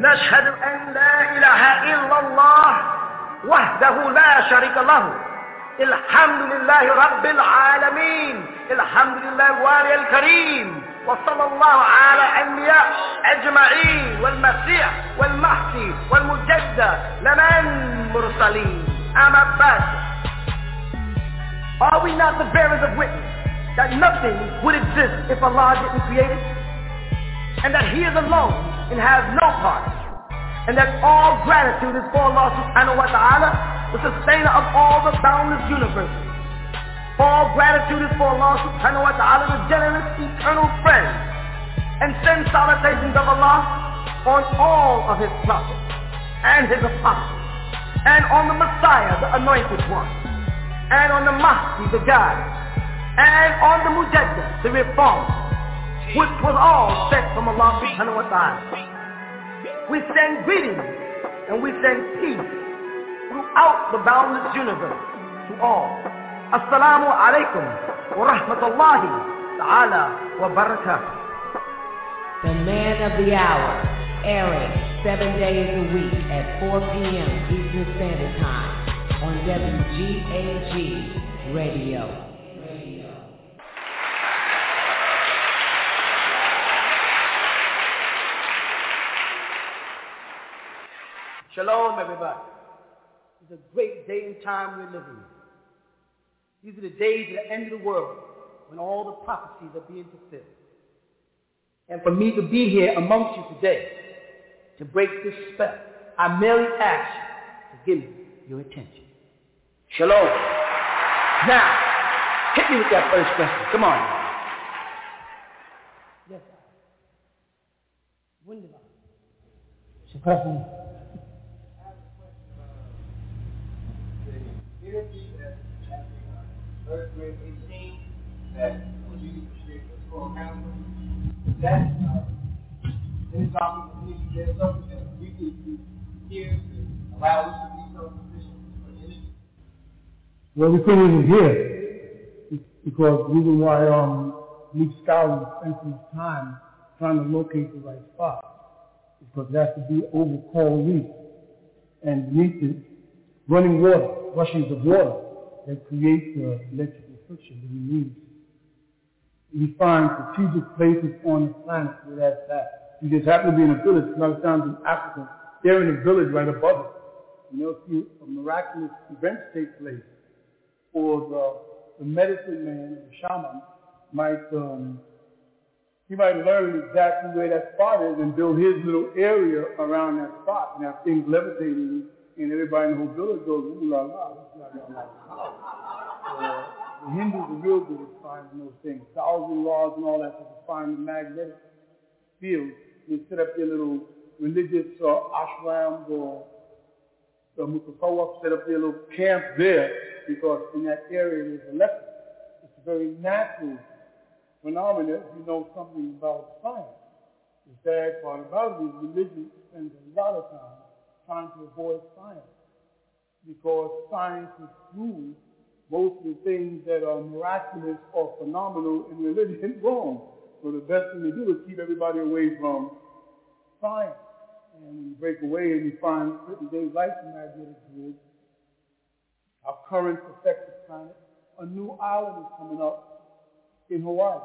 نشهد أن لا إله إلا الله وحده لا شريك له. الحمد لله رب العالمين. الحمد لله الوالي الكريم. وصلى الله على الأنبياء أجمعين. والمسيح والمحسي والمجدد. لمن مرسلين أما بعد. Are we not the bearers of witness that nothing would exist if Allah didn't create it? And that He is alone and has no part. And that all gratitude is for Allah subhanahu wa ta'ala, the sustainer of all the boundless universes. All gratitude is for Allah subhanahu wa ta'ala, the generous eternal friend. And send salutations of Allah on all of his prophets and his apostles and on the Messiah, the anointed one and on the Mahdi, the guide, and on the Mujaddid, the reformer, which was all sent from Allah subhanahu wa ta'ala. We send greetings and we send peace throughout the boundless universe to all. Assalamu alaikum wa rahmatullahi ta'ala wa barakatuh. The man of the hour, airing seven days a week at 4 p.m. Eastern Standard Time on WGAG Radio. Shalom, everybody. It's a great day and time we're living in. These are the days of the end of the world when all the prophecies are being fulfilled. And for me to be here amongst you today to break this spell, I merely ask you to give me your attention. Shalom. Now, hit me with that first question. Come on. Yes. Wunderbar. Suppressing. Third grade 18, that when you appreciate the school counseling, that uh, any topic we need to get something that we need to hear to allow us to be self-sufficient. Well, we couldn't even hear because the reason why um, Luke Scholars spent so much time trying to locate the right spot because it has to be over coral reef and beneath it, running water, rushings of water that create the electrical friction that we need. We find strategic places on the planet where that's at. You just happen to be in a village, a lot of times in Africa, they're in a village right above it. And they'll see a miraculous event take place or the, the medicine man, the shaman, might um, he might learn exactly where that spot is and build his little area around that spot and have things levitating and everybody in the whole village goes, ooh la la. Uh, the Hindus are real good at finding those things. Thousand laws and all that to find the magnetic field. They set up their little religious uh, ashrams or the mutasawwaf set up their little camp there because in that area there's lesson. It's a very natural phenomenon if you know something about science. The sad part about it is religion spends a lot of time trying to avoid science because science is proves most of the things that are miraculous or phenomenal in religion wrong. So the best thing to do is keep everybody away from science. And when you break away and you find certain things like the magnetic grid, our current affects the planet, a new island is coming up in Hawaii.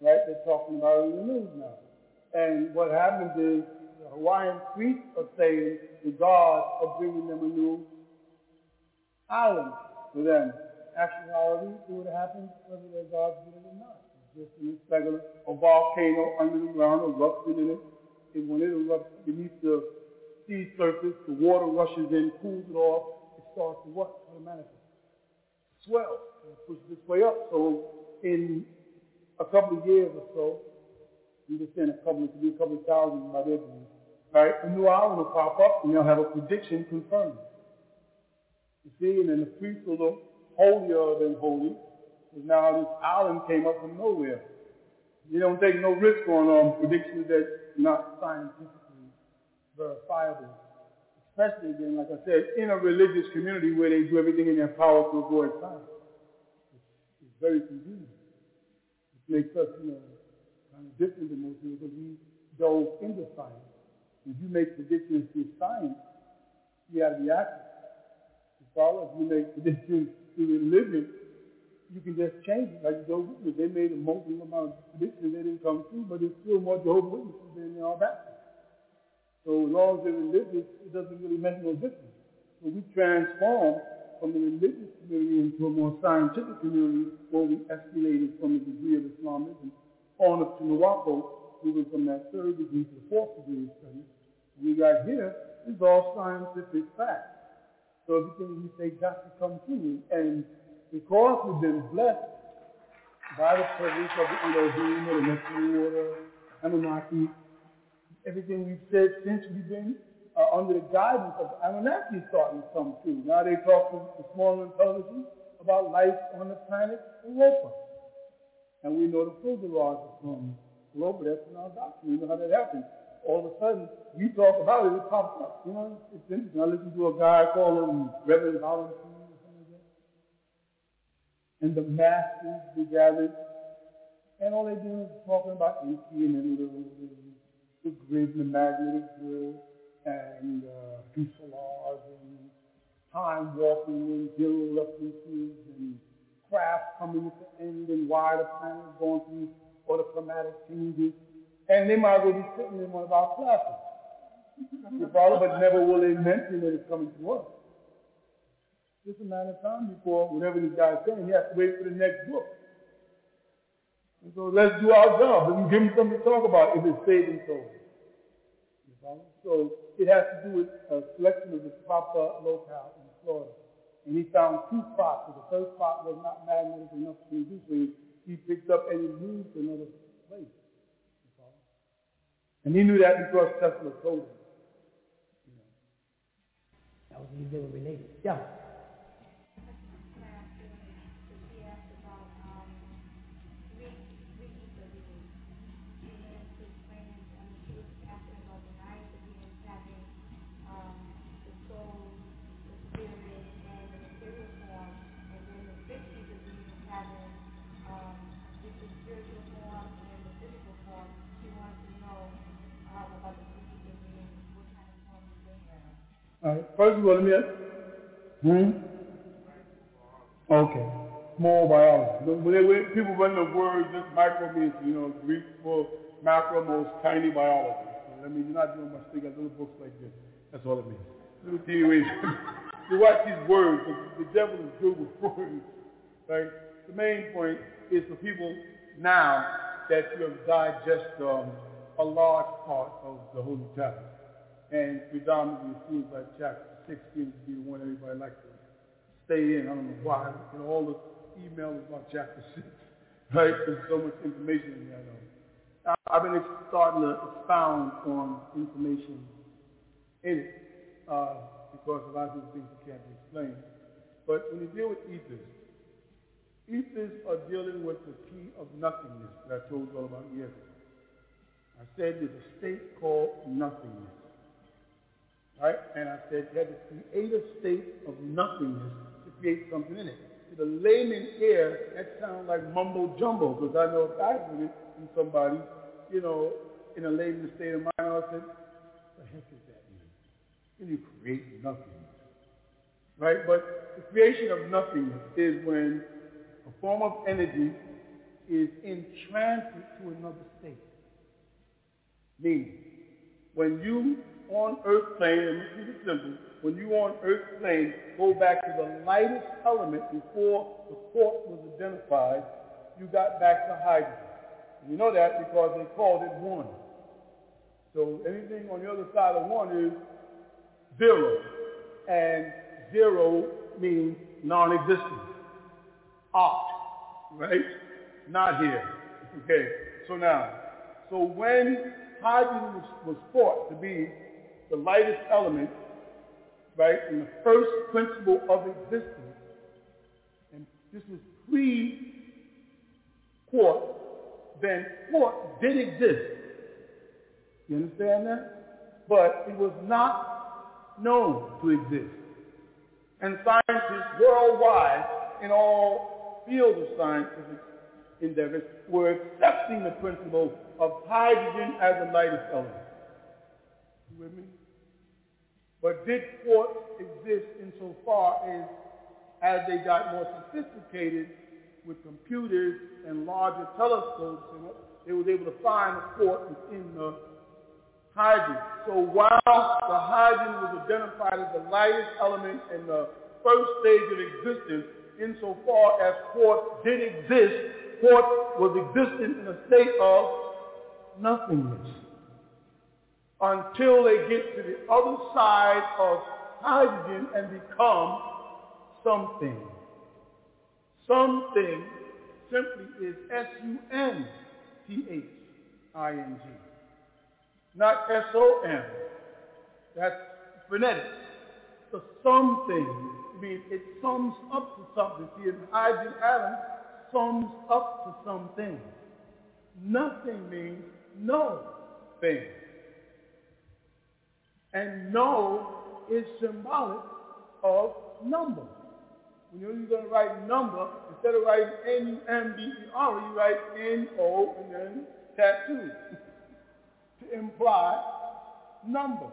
Right? They're talking about it in the news now. And what happens is Hawaiian priests are saying the gods are bringing them a new island for them. Actuality, it what happens whether their gods did it or not. It's just an regular a volcano under the ground erupted in it. And when it erupts beneath the sea surface, the water rushes in, cools it off, it starts to what? Automatically. Swell. And pushes its way up. So in a couple of years or so, I'm just saying a couple, it could be a couple of thousand by their belief, right? A new island will pop up and they'll have a prediction confirmed. You see, and then the priests will look holier than holy, because now this island came up from nowhere. You don't take no risk on um, predictions that not scientifically verifiable. Especially again, like I said, in a religious community where they do everything in their power to avoid science. It's, it's very convenient. It makes us, you know, kind of different than most people because we dove into science If you make predictions through science, you got to be accurate. You follow? If you make predictions through religion, you can just change it. Like Jehovah's Witnesses, they made a multiple amount of predictions they didn't come true, but there's still more Jehovah's Witnesses than there are Baptists. So as long as they're religious, it doesn't really make no difference. So we transform from the religious community into a more scientific community where we escalated from the degree of Islamism on up to Morocco, moving from that third degree to the fourth degree of study. We got here is all scientific fact. So everything we say got to come true. And because we've been blessed by the presence of the Elohim, the Nephilim water, Anunnaki, everything we've said since we've been uh, under the guidance of Anunnaki starting to come true. Now they talk to the small intelligence about life on the planet Europa. And we know the Fulgurars are from Europa. That's in our doctrine. We know how that happens. All of a sudden, you talk about it, it pops up. You know, it's interesting. I listened to a guy called him Reverend Valentine or something like that. And the masters be gathered. And all they do is talking about Enki and the, the, grid and the magnetic grid and uh, fuselages and time warping and zero references and craft coming at the end and why the planet going through all the climatic changes. And they might well be sitting in one of our classes. You follow? But never will they mention that it's coming to us. Just a matter of time before whatever this guy's saying, he has to wait for the next book. And so let's do our job and give him something to talk about if it's saving souls. You follow? So it has to do with a selection of the proper locale in Florida. And he found two spots. So the first spot was not magnetic enough to do so. Picked up and he moved to another place. And he knew that because Tesla told him. That was they related. Yeah. First of all, me ask. Hmm? Okay. Small biology. When, they, when people run the word, just micro means, you know, Greek for macro, most tiny biology. So, I mean, you're not doing much. They got little books like this. That's all it means. Little teeny ways. you watch these words. The, the devil is good with words. Right? The main point is for people now that you have digest um, a large part of the Holy Tablet and predominantly seems like chapter 6 seems to be the one everybody likes to stay in. I don't know why. Know, all the emails about chapter 6, right? There's so much information in there. Though. I've been starting to expound on information in it uh, because a lot of these things can't be explained. But when you deal with ethers, ethers are dealing with the key of nothingness that I told you all about yesterday. I said there's a state called nothingness. Right? And I said you had to create a state of nothingness to create something in it. To the layman ear, that sounds like mumbo jumbo, because I know if I did it from somebody, you know, in a layman state of mind, I said, what the heck does that mean? Can you create nothingness? Right? But the creation of nothingness is when a form of energy is in transit to another state. Meaning, when you on earth plane, and let's keep it simple, when you on earth plane go back to the lightest element before the quark was identified, you got back to hydrogen. You know that because they called it one. So anything on the other side of one is zero. And zero means non-existent. Opt, right? Not here. Okay, so now, so when hydrogen was, was thought to be the lightest element, right, and the first principle of existence. And this was pre-quark. Then quark did exist. You understand that? But it was not known to exist. And scientists worldwide in all fields of scientific endeavors were accepting the principle of hydrogen as the lightest element. You with me? But did quarks exist insofar as as they got more sophisticated with computers and larger telescopes, and they was able to find the quarks within the hydrogen. So while the hydrogen was identified as the lightest element in the first stage of existence, insofar as quarks did exist, quarks was existent in a state of nothingness until they get to the other side of hydrogen and become something. Something simply is S-U-N-T-H-I-N-G. Not S-O-M. That's phonetic. The something means it sums up to something. See, an hydrogen atom sums up to something. Nothing means no thing. And no is symbolic of number. When you're going to write number, instead of writing N-U-M-B-E-R, you write N-O and then tattoo to imply number.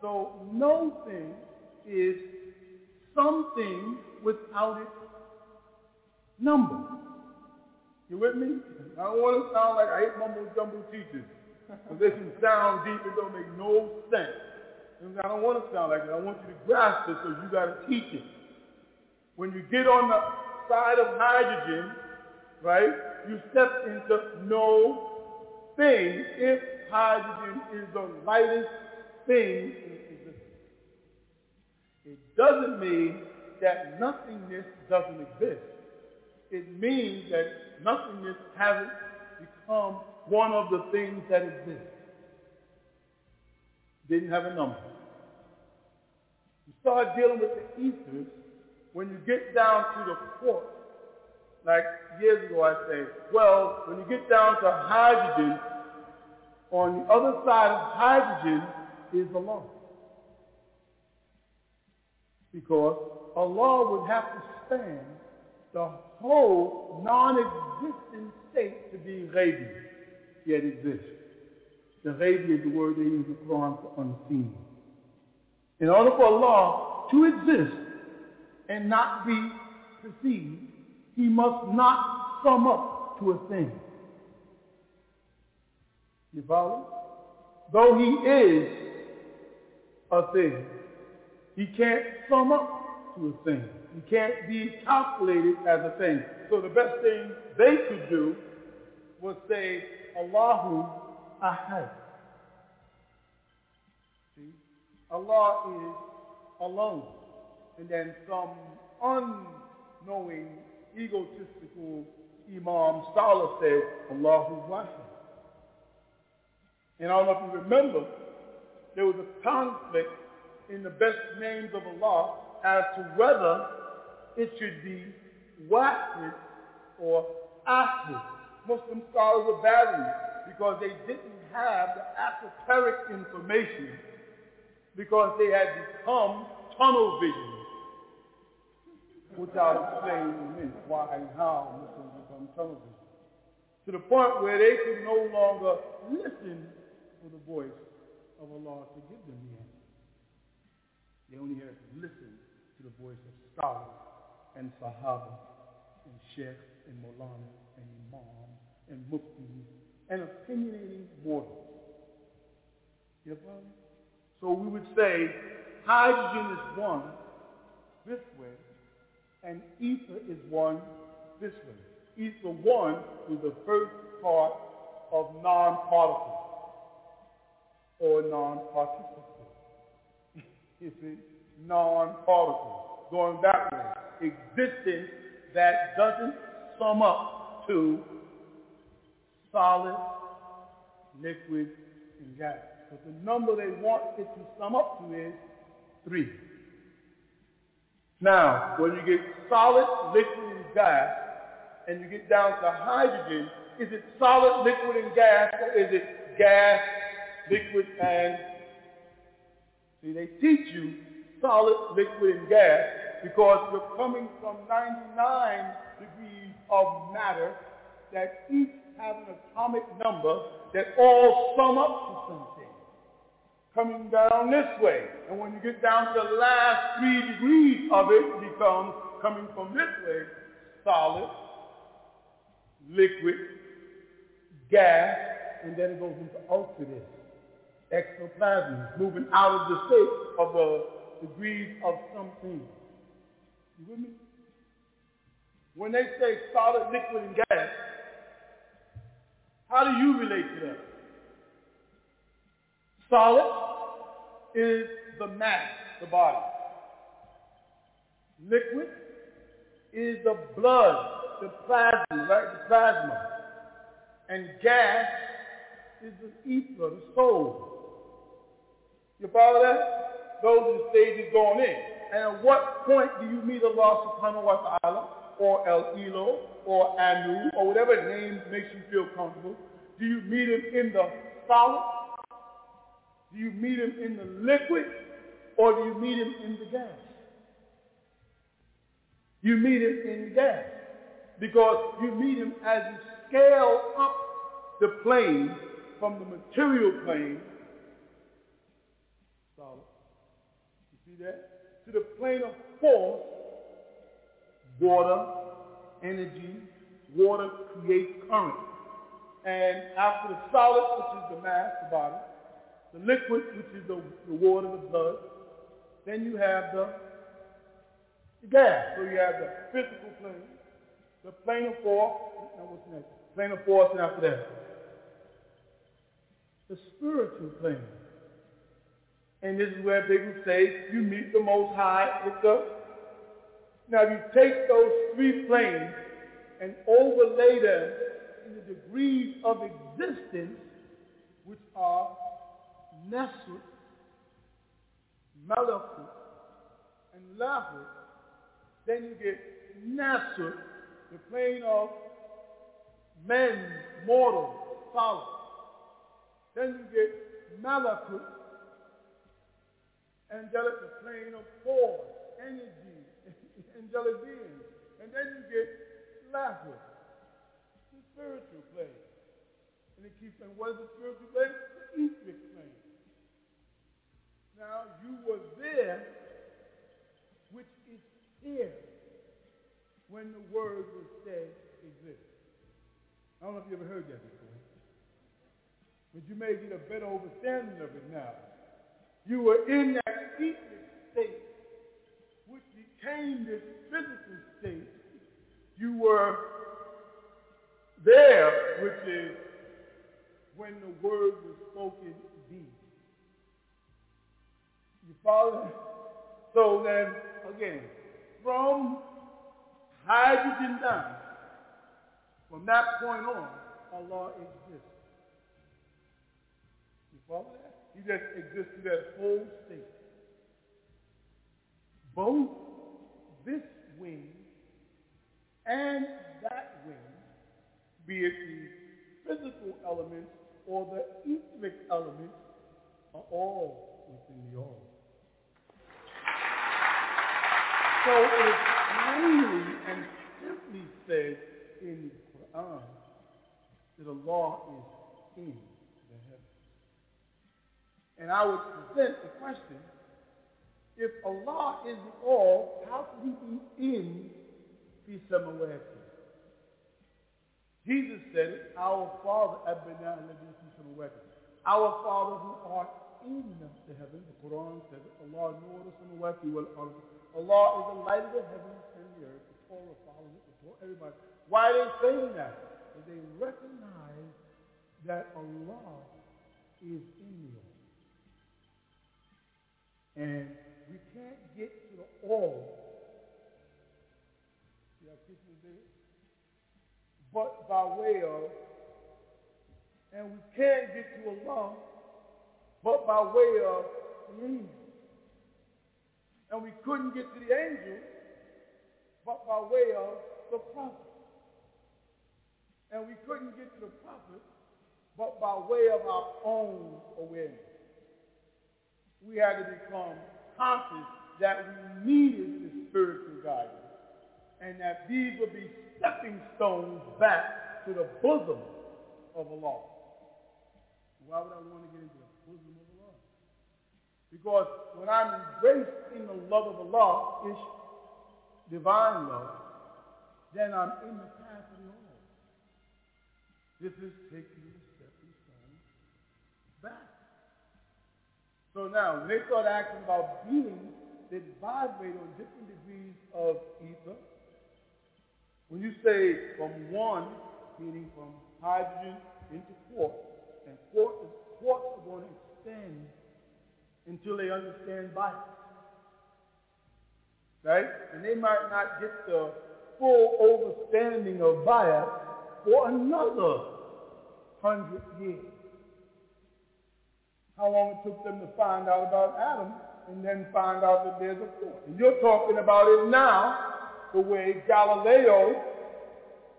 So no thing is something without its number. You with me? I don't want to sound like I hate mumble jumble teachers. They can sound deep, it don't make no sense. I don't want to sound like that. I want you to grasp it, so you got to teach it. When you get on the side of hydrogen, right, you step into no thing if hydrogen is the lightest thing in existence. It doesn't mean that nothingness doesn't exist. It means that nothingness hasn't become one of the things that exist. Didn't have a number. You start dealing with the ethers when you get down to the fourth, Like years ago I say, well, when you get down to hydrogen, on the other side of hydrogen is Allah. Because Allah would have to span the whole non-existent state to be ghaibi, yet exists. The ghaibi is the word they use in the Quran for unseen. In order for Allah to exist and not be perceived, he must not sum up to a thing. You follow? Though he is a thing, he can't sum up to a thing. He can't be calculated as a thing. So the best thing they could do was say, Allahu Ahad. See? Allah is alone. And then some unknowing, egotistical Imam scholar said, "Allah Allahu Wahid. And I don't know if you remember, there was a conflict in the best names of Allah as to whether it should be Wahid or Ahid. Muslim scholars were battling because they didn't have the esoteric information because they had become tunnel vision. Which I'll explain in a minute why and how Muslims become tunnel vision. To the point where they could no longer listen for the voice of Allah to give them the answer. They only had to listen to the voice of scholars and Sahaba and Sheikh and Molana and Imam and Mufti and opinionating mortals. You so we would say hydrogen is one this way and ether is one this way. Ether one is the first part of non-particle or non-participant. you see, non-particle, going that way. Existence that doesn't sum up to solid, liquid, and gas. But the number they want it to sum up to is three. Now, when you get solid, liquid, and gas, and you get down to hydrogen, is it solid, liquid, and gas, or is it gas, liquid, and... See, they teach you solid, liquid, and gas because you're coming from 99 degrees of matter that each have an atomic number that all sum up to something. coming down this way. And when you get down to the last three degrees of it, becomes coming from this way, solid, liquid, gas, and then it goes into ultra ectoplasm, moving out of the state of the degrees of something. You with me? When they say solid, liquid, and gas, how do you relate to that? Solid is the mass, the body. Liquid is the blood, the plasma, right? The plasma. And gas is the ether, the soul. You follow that? Those are the stages going in. And at what point do you meet Allah subhanahu wa ta'ala or El Elo or Anu or whatever name makes you feel comfortable? Do you meet him in the solid? Do you meet him in the liquid? Or do you meet him in the gas? You meet him in the gas. Because you meet him as you scale up the plane from the material plane, solid, you see that? To the plane of force, water, energy, water creates current. And after the solid, which is the mass, the body, the liquid, which is the, the water, the blood, then you have the, the gas. So you have the physical plane, the plane of force, now what's next? Plane of force, and after that, the spiritual plane. And this is where people say you meet the Most High with the. Now, if you take those three planes and overlay them in the degrees of existence, which are Nasut, Malakut, and Lahut, then you get Nasut, the plane of men, mortal, solid. Then you get Malakut, angelic, the plane of force, energy, angelic beings. And then you get Lahut, the spiritual place. And it keeps saying, what is the spiritual place? The etheric plane. Now, you were there, which is here, when the word was said exists. I don't know if you ever heard that before. But you may get a better understanding of it now. You were in that etheric state, became this physical state. You were there, which is when the word was spoken deep. You follow? So then, again, from hydrogen down, from that point on, Allah exists. You follow that? He just exists in that whole state. Both this wing and that wing, be it the physical element or the etheric element, are all within the all. So it is plainly and simply said in the Quran that Allah is in the heavens. And I would present the question, if Allah is all, how can he be in Samawati? Jesus said it, our Father, Abinah Our Father who art in the heavens, the Quran says it, Allah nur samawati wal ard. Allah is the light of the heavens and the earth. The Torah follows it, the Torah, everybody. Why are they saying that? Because they recognize that Allah is in the earth. And we can't get to the all. Christmas is? But by way of, and we can't get to Allah but by way of. And we couldn't get to the angel but by way of the prophet. And we couldn't get to the prophet but by way of our own awareness. We had to become conscious that we needed the spiritual guidance and that these would be stepping stones back to the bosom of Allah. Why would I want to get into the bosom of Allah? Because when I'm embraced in the love of Allah, it's divine love, then I'm in the path of the Lord. This is taking the stepping stone back. So now, when they start asking about beings that vibrate on different degrees of ether, when you say from one, meaning from hydrogen into quarks, and quarks, quarks are going to extend until they understand bias. Right? And they might not get the full understanding of bias for another hundred years. How long it took them to find out about atom and then find out that there's a fourth. And you're talking about it now the way Galileo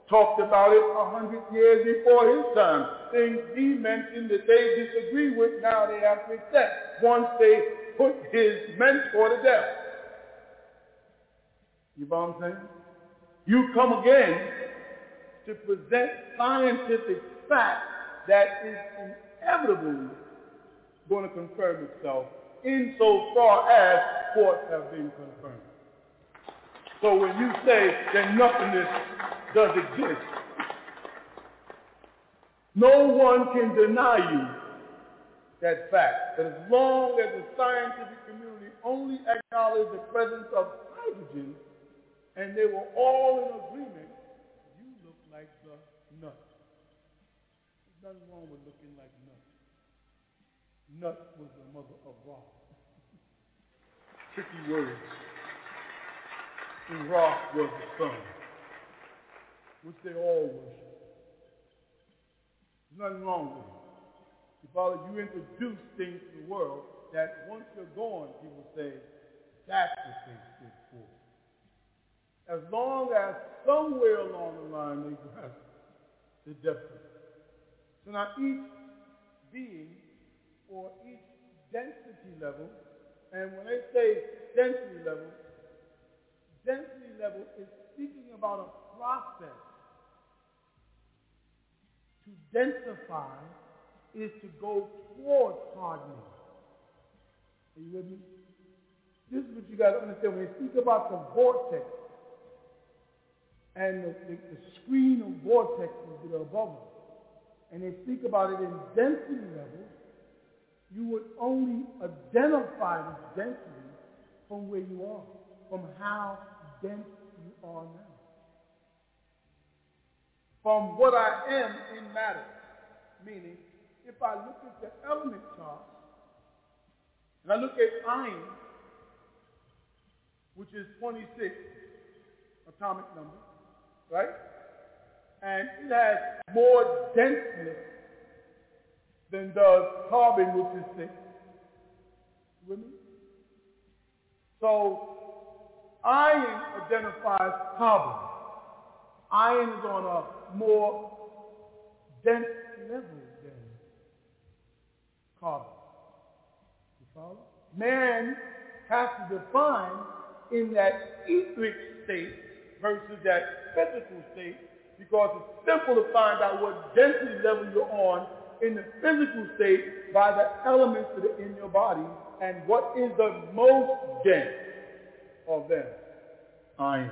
talked about it a hundred years before his time. Things he mentioned that they disagree with, now they have to accept once they put his mentor to death. You know what I'm saying? You come again to present scientific fact that is inevitably going to confirm itself insofar as quarks have been confirmed. So when you say that nothingness does exist, no one can deny you that fact. As long as the scientific community only acknowledged the presence of hydrogen and they were all in agreement, you look like the nut. There's nothing wrong with looking like nut. Was the mother of rock. Tricky words and Ra was the sun, which they all worship. There's nothing wrong with it. Father, you introduce things to the world that once you're gone, people say, that's what they stood for. As long as somewhere along the line they grasp the depth of it. So now each being or each density level, and when they say density level, density level is speaking about a process. To densify is to go towards hardening. Are you with me? This is what you got to understand. When they speak about the vortex and the, the, the screen of vortexes that are above us, and they speak about it in density levels, you would only identify this density from where you are, from how dense you are now. From what I am in matter, meaning if I look at the element chart, and I look at iron, which is 26 atomic number, right? And it has more denseness than does carbon, which is 6. With me? So Iron identifies carbon. Iron is on a more dense level than carbon. You follow? Man has to define in that etheric state versus that physical state because it's simple to find out what density level you're on in the physical state by the elements that are in your body and what is the most dense of them iron.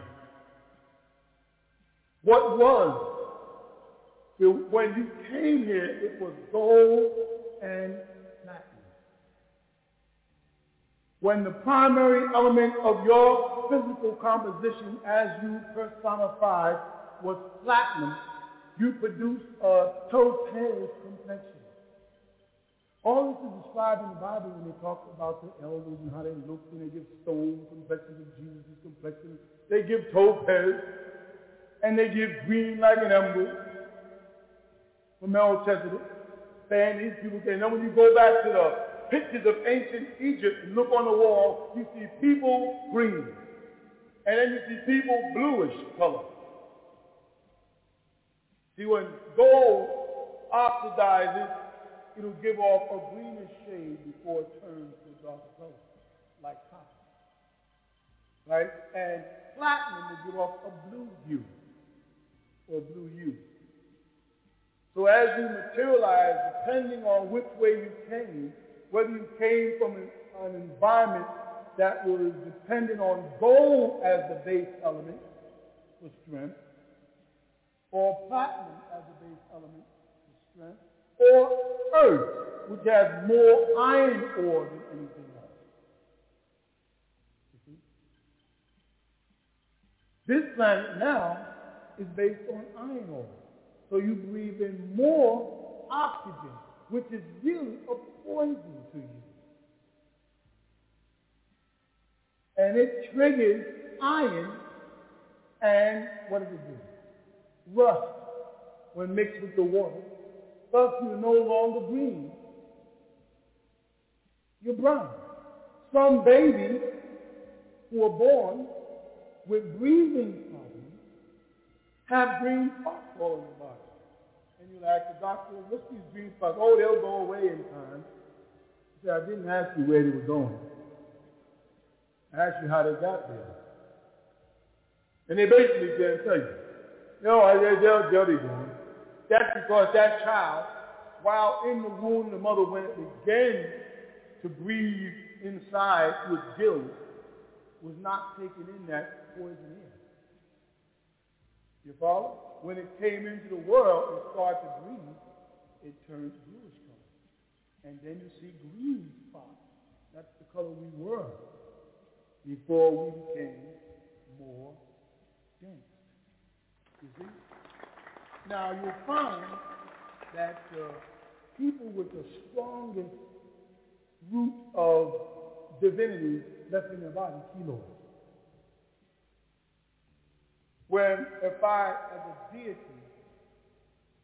What was? When you came here, it was gold and platinum. When the primary element of your physical composition as you personified was platinum, you produce a topaz complexion. All this is described in the Bible when they talk about the elders and how they look and they give stone complexions of Jesus' complexion. They give topaz and they give green like an emerald from Melchizedek. And these people say, now when you go back to the pictures of ancient Egypt and look on the wall, you see people green. And then you see people bluish color. See, when gold oxidizes, it'll give off a greenish shade before it turns to a darker color, like copper. Right? And platinum will give off a blue hue, or blue hue. So as you materialize, depending on which way you came, whether you came from an environment that was dependent on gold as the base element for strength, or platinum as the base element for strength, or earth, which has more iron ore than anything else. This planet now is based on iron ore. So you breathe in more oxygen, which is really a poison to you. And it triggers iron and what does it do? Rust when mixed with the water. Thus you're no longer green. You're brown. Some babies who are born with breathing problems have green spots all over the body. And you'll ask the doctor, what's these green spots? Oh, they'll go away in time. He said, I didn't ask you where they were going. I asked you how they got there. And they basically can't tell you. No, they'll, they'll, be going. That's because that child, while in the womb, the mother, when it began to breathe inside with gills, was not taking in that poison air. You follow? When it came into the world and started to breathe, it turned bluish color. And then you see green spots. That's the color we were before we became more. You see? Now you'll find that uh, people with the strongest root of divinity left in their body, keloids. When if I, as a deity,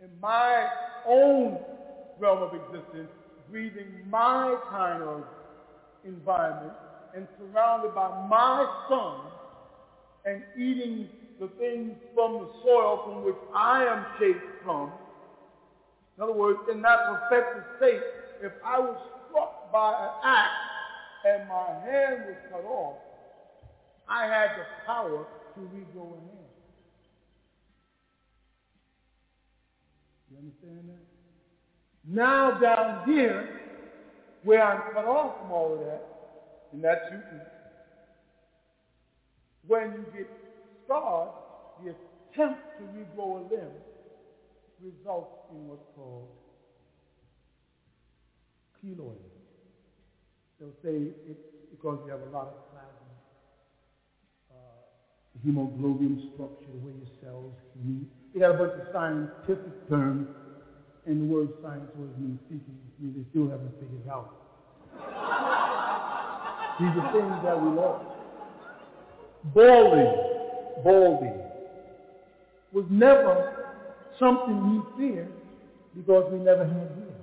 in my own realm of existence, breathing my kind of environment and surrounded by my sun and eating the things from the soil from which I am shaped from. In other words, in that perfected state, if I was struck by an axe and my hand was cut off, I had the power to regrow a hand. You understand that? Now down here, where I'm cut off from all of that, and that's you. When you get scarred, the attempt to regrow a limb results in what's called keloid. They'll say it's because you have a lot of plasma, uh, hemoglobin structure, where your cells meet. Got a bunch of scientific terms, and the word science was means speaking. They still haven't figured out. These are things that we lost. Balding, balding, was never something we feared because we never had hair.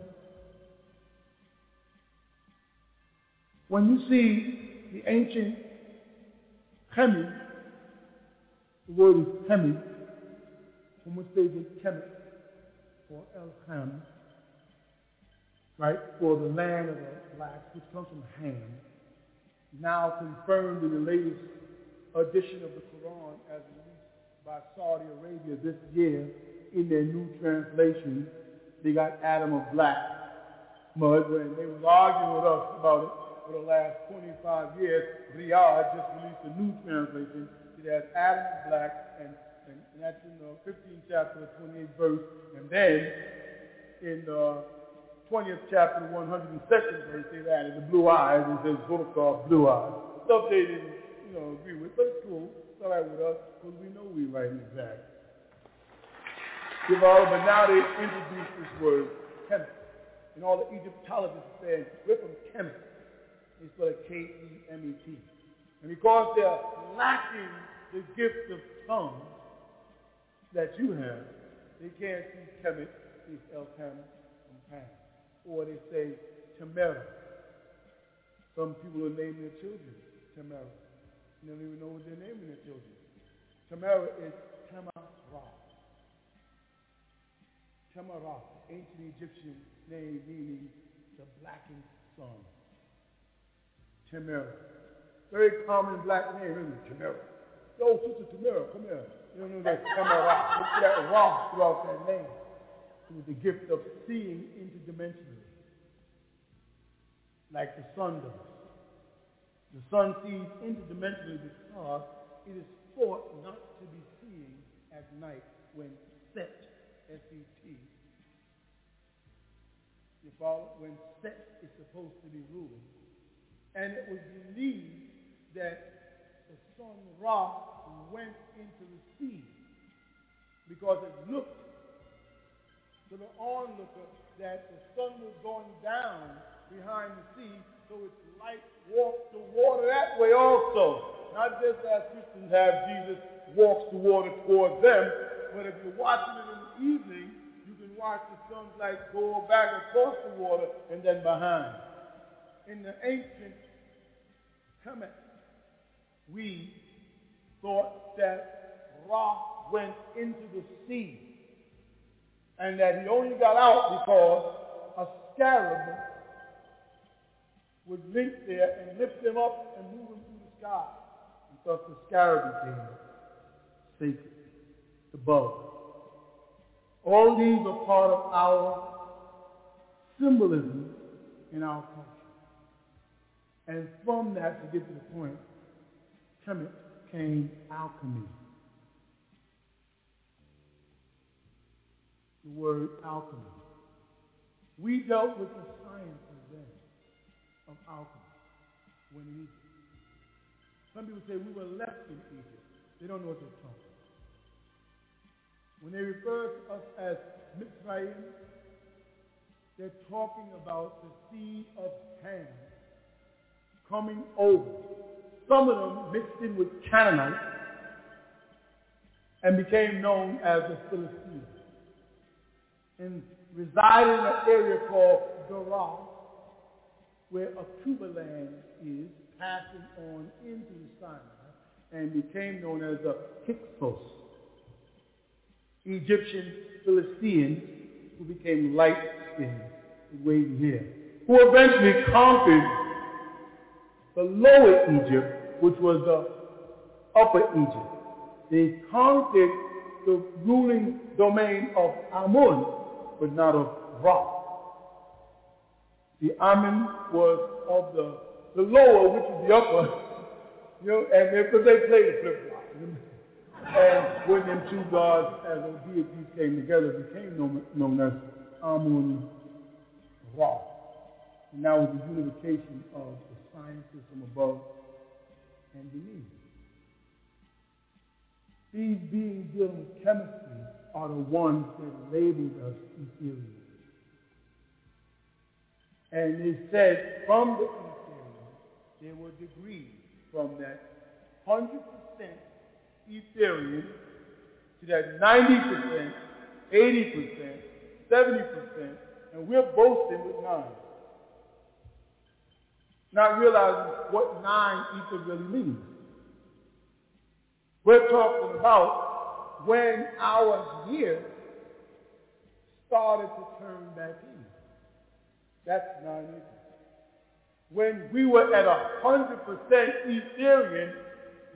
When you see the ancient Hemi, the word is Hemi, from which they get Kemet, or El Ham, right, for the land of the blacks, which comes from Ham, now confirmed in the latest edition of the Quran as released by Saudi Arabia this year in their new translation. They got Adam of Black mud when they was arguing with us about it for the last 25 years. Riyadh just released a new translation. It has Adam of Black and, and, and that's in the 15th chapter, 28th verse. And then in the 20th chapter, 102nd verse, they've added the blue eyes and says Burqa, blue eyes. Didn't, you know, agree with, but it's cool. It's all right with us because we know we right and exact. But now they introduced this word, Kemet. And all the Egyptologists said, we're from Kemet. It's spell it K-E-M-E-T. And because they're lacking the gift of tongue that you have, they can't see Kemet, it's and Pam or they say Tamara. Some people are naming their children Tamara. You don't even know what they're naming their children. Tamara is Tamara. Tamara, ancient Egyptian name meaning the blackened sun. Tamara. Very common black name, isn't it? Tamara. Yo, sister Tamara, come here. You don't know that Tamara. Look at that rock throughout that name. It was the gift of seeing interdimensionally, like the sun does. The sun sees interdimensionally because it is thought not to be seen at night when set, S-E-T. You follow? When set is supposed to be ruling. And it was believed that the sun Ra went into the sea because it looked to the onlooker that the sun was going down behind the sea, so its light walked the water that way also. Not just as Christians have Jesus walks the water towards them, but if you're watching it in the evening, you can watch the sun's light go back across the water and then behind. In the ancient Kemet, we thought that Ra went into the sea and that he only got out because a scarab would link there and lift them up and move them through the sky. Because the scarab became sacred, the bug. All these are part of our symbolism in our culture. And from that, to get to the point, Kemet came alchemy. The word alchemy. We dealt with the sciences then of alchemy when in Egypt. Some people say we were left in Egypt. They don't know what they're talking about. When they refer to us as Mitzrayim, they're talking about the seed of Ham coming over. Some of them mixed in with Canaanites and became known as the Philistines. And resided in an area called Gerar, where a Tubaland is passing on into Sinai and became known as the Hyksos. Egyptian Philistines who became light-skinned wavy hair, who eventually conquered the lower Egypt, which was the upper Egypt. They conquered the ruling domain of Amun, but not of Ra. The Amun was of the, the lower, which is the upper, you know, and because they played the flip-flop. And when them two gods as those deities came together, became known, known as Amun Ra. And now with the unification of the sciences from above and beneath. These beings dealing with chemistry are the ones that labeled us Etherians. And they said from the Etherian, there were degrees from that 100% Etherian to that 90%, 80%, 70%, and we're boasting with nine. Not realizing what nine ether really means. We're talking about when our year started to turn back. That's nine ether. When we were at a hundred percent Etherian,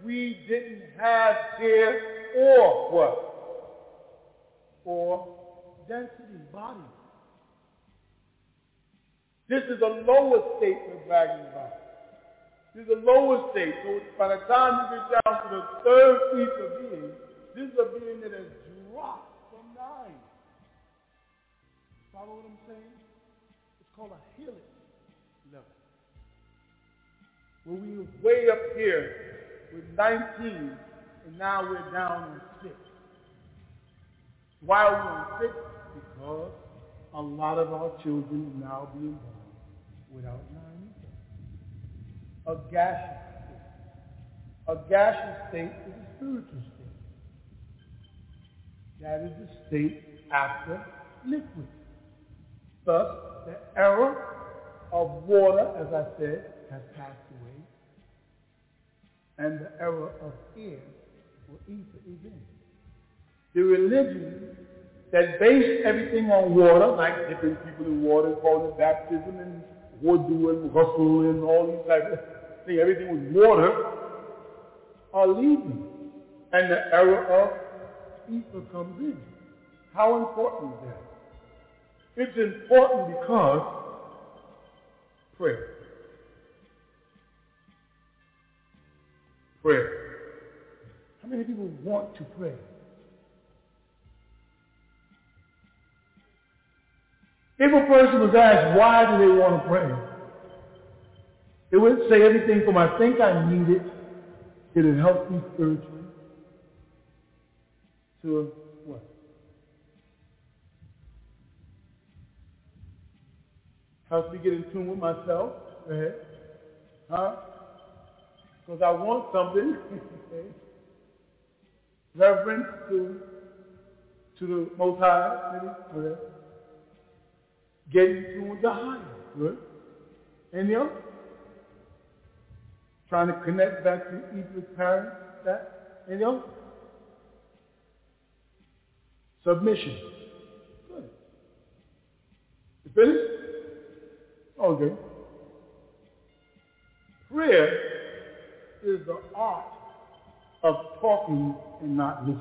we didn't have hair or what? Or density, body. This is a lower state bragging about. This is a lower state. So by the time you get down to the third ether being, this is a being that has dropped from nine. Follow what I'm saying? It's called a healing level. When we were way up here with 19, and now we're down on 6. Why are we on 6? Because a lot of our children now being born without nine. A gaseous state. A gaseous state is a spiritual state. That is the state after liquid. Thus, the era of water, as I said, has passed away. And the era of air or ether is in. The religion that based everything on water, like different people in water, called it baptism and wudu and ghusl and all these types of things, everything was water, are leaving. And the era of ether comes in. How important is that? It's important because prayer. prayer. How many people want to pray? If a person was asked why do they want to pray, they would say everything from I think I need it, it will help me spiritually, to Helps me get in tune with myself. Go ahead. Huh? Because I want something. Reverence to to the Most High. Maybe. Okay. Getting to the higher. Good. Any else? Trying to connect back to Eve's parents. That? Any else? Submission. Good. You finished? Okay. Prayer is the art of talking and not listening.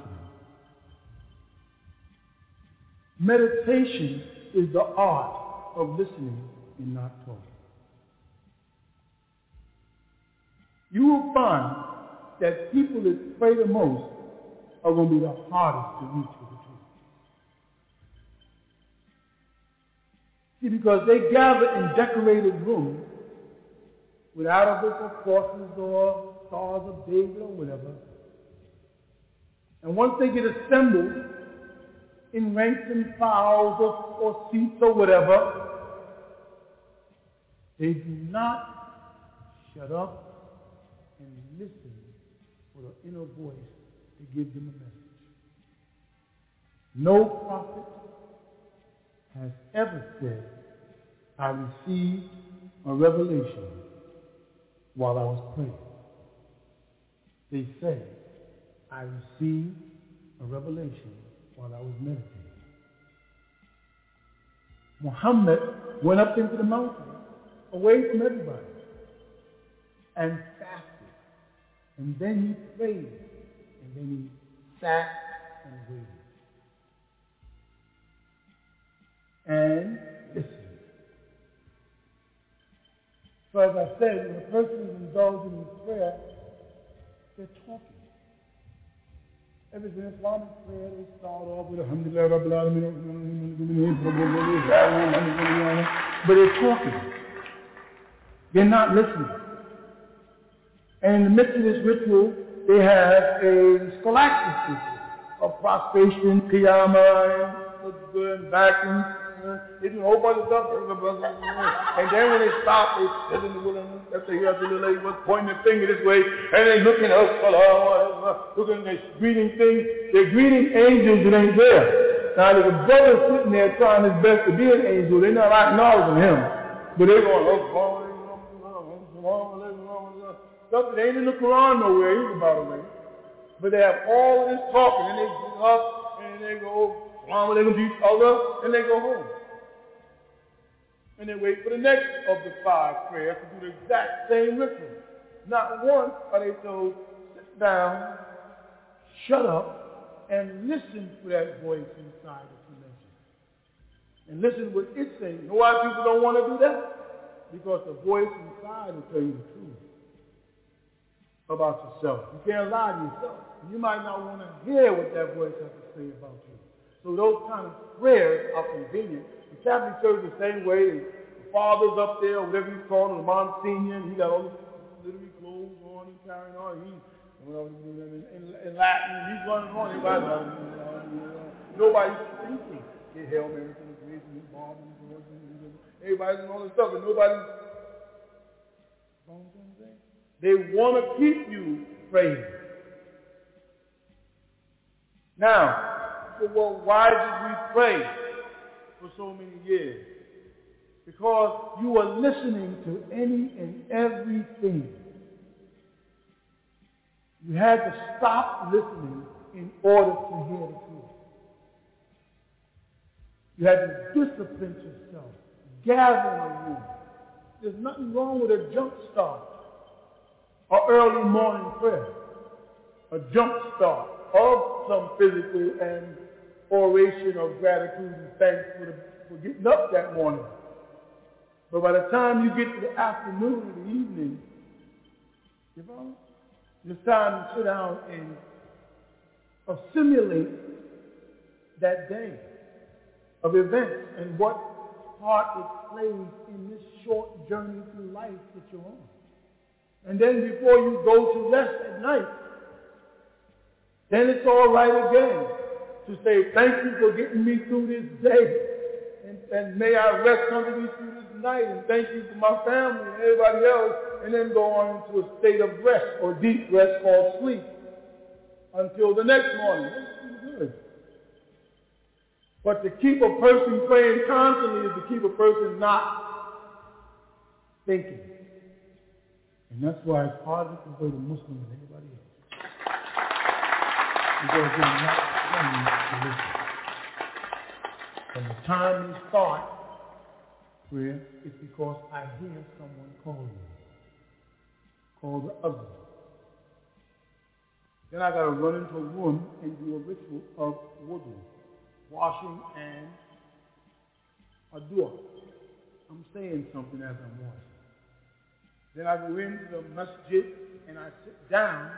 Meditation is the art of listening and not talking. You will find that people that pray the most are going to be the hardest to reach with See, because they gather in decorated rooms with arabesque crosses or stars of David or whatever. And once they get assembled in ranks and files or, or seats or whatever, they do not shut up and listen for the inner voice to give them a message. No prophet has ever said, I received a revelation while I was praying. They say, I received a revelation while I was meditating. Muhammad went up into the mountain away from everybody and fasted. And then he prayed. And then he sat and waited. And listened. So as I said, when a person is indulging in prayer, they're talking. Every Islamic prayer, they start off with Alhamdulillah Rabbil Alameen, but they're talking. They're not listening. And in the midst of this ritual, they have a scholastic ritual of prostration, qiyamah, and backing, they bunch of stuff. And then when they stop, they sit in the wilderness. That's the here the lady was pointing the finger this way, and they looking up, uh, uh, looking, they greeting things. They're greeting angels that ain't there. Now there's a brother sitting there trying his best to be an angel. They're not acknowledging him. But they're going, oh, Something ain't in the Quran nowhere either, by the way. But they have all this talking, and they get up, and they go, Mama, they gonna do Allah, and they go home. And they wait for the next of the five prayers to do the exact same ritual. Not once are they told, sit down, shut up, and listen for that voice inside of you. And listen what it's saying. You know why people don't want to do that? Because the voice inside will tell you the truth about yourself. You can't lie to yourself. You might not want to hear what that voice has to say about you. So those kind of prayers are convenient. The Catholic Church the same way. The father's up there, whatever you call him, the Monsignor, and he got all this literary clothes on and carrying on. He, well, in, in, in Latin, he's running on. Everybody, nobody's thinking. Get Hail Mary for the grace and Bob and George and everybody's doing all this stuff, and nobody's. They want to keep you praying. Now, well, why did we pray for so many years? Because you are listening to any and everything. You had to stop listening in order to hear the truth. You had to discipline yourself. Gather a room. There's nothing wrong with a jump start. Or early morning prayer. A jump start of some physical and oration of gratitude and thanks for, the, for getting up that morning. But by the time you get to the afternoon or the evening, you know, It's time to sit down and assimilate that day of events and what part it plays in this short journey through life that you're on. And then before you go to rest at night, then it's all right again to say, thank you for getting me through this day. And, and may I rest comfortably through this night. And thank you for my family and everybody else. And then go on into a state of rest or deep rest called sleep until the next morning. Good. But to keep a person praying constantly is to keep a person not thinking. And that's why it's harder to convert a Muslim than anybody else. Because they're not. From the time you start prayer, it's because I hear someone calling me. Call the other. Then I got to run into a room and do a ritual of wudu washing and a dua. I'm saying something as I'm washing. Then I go into the masjid and I sit down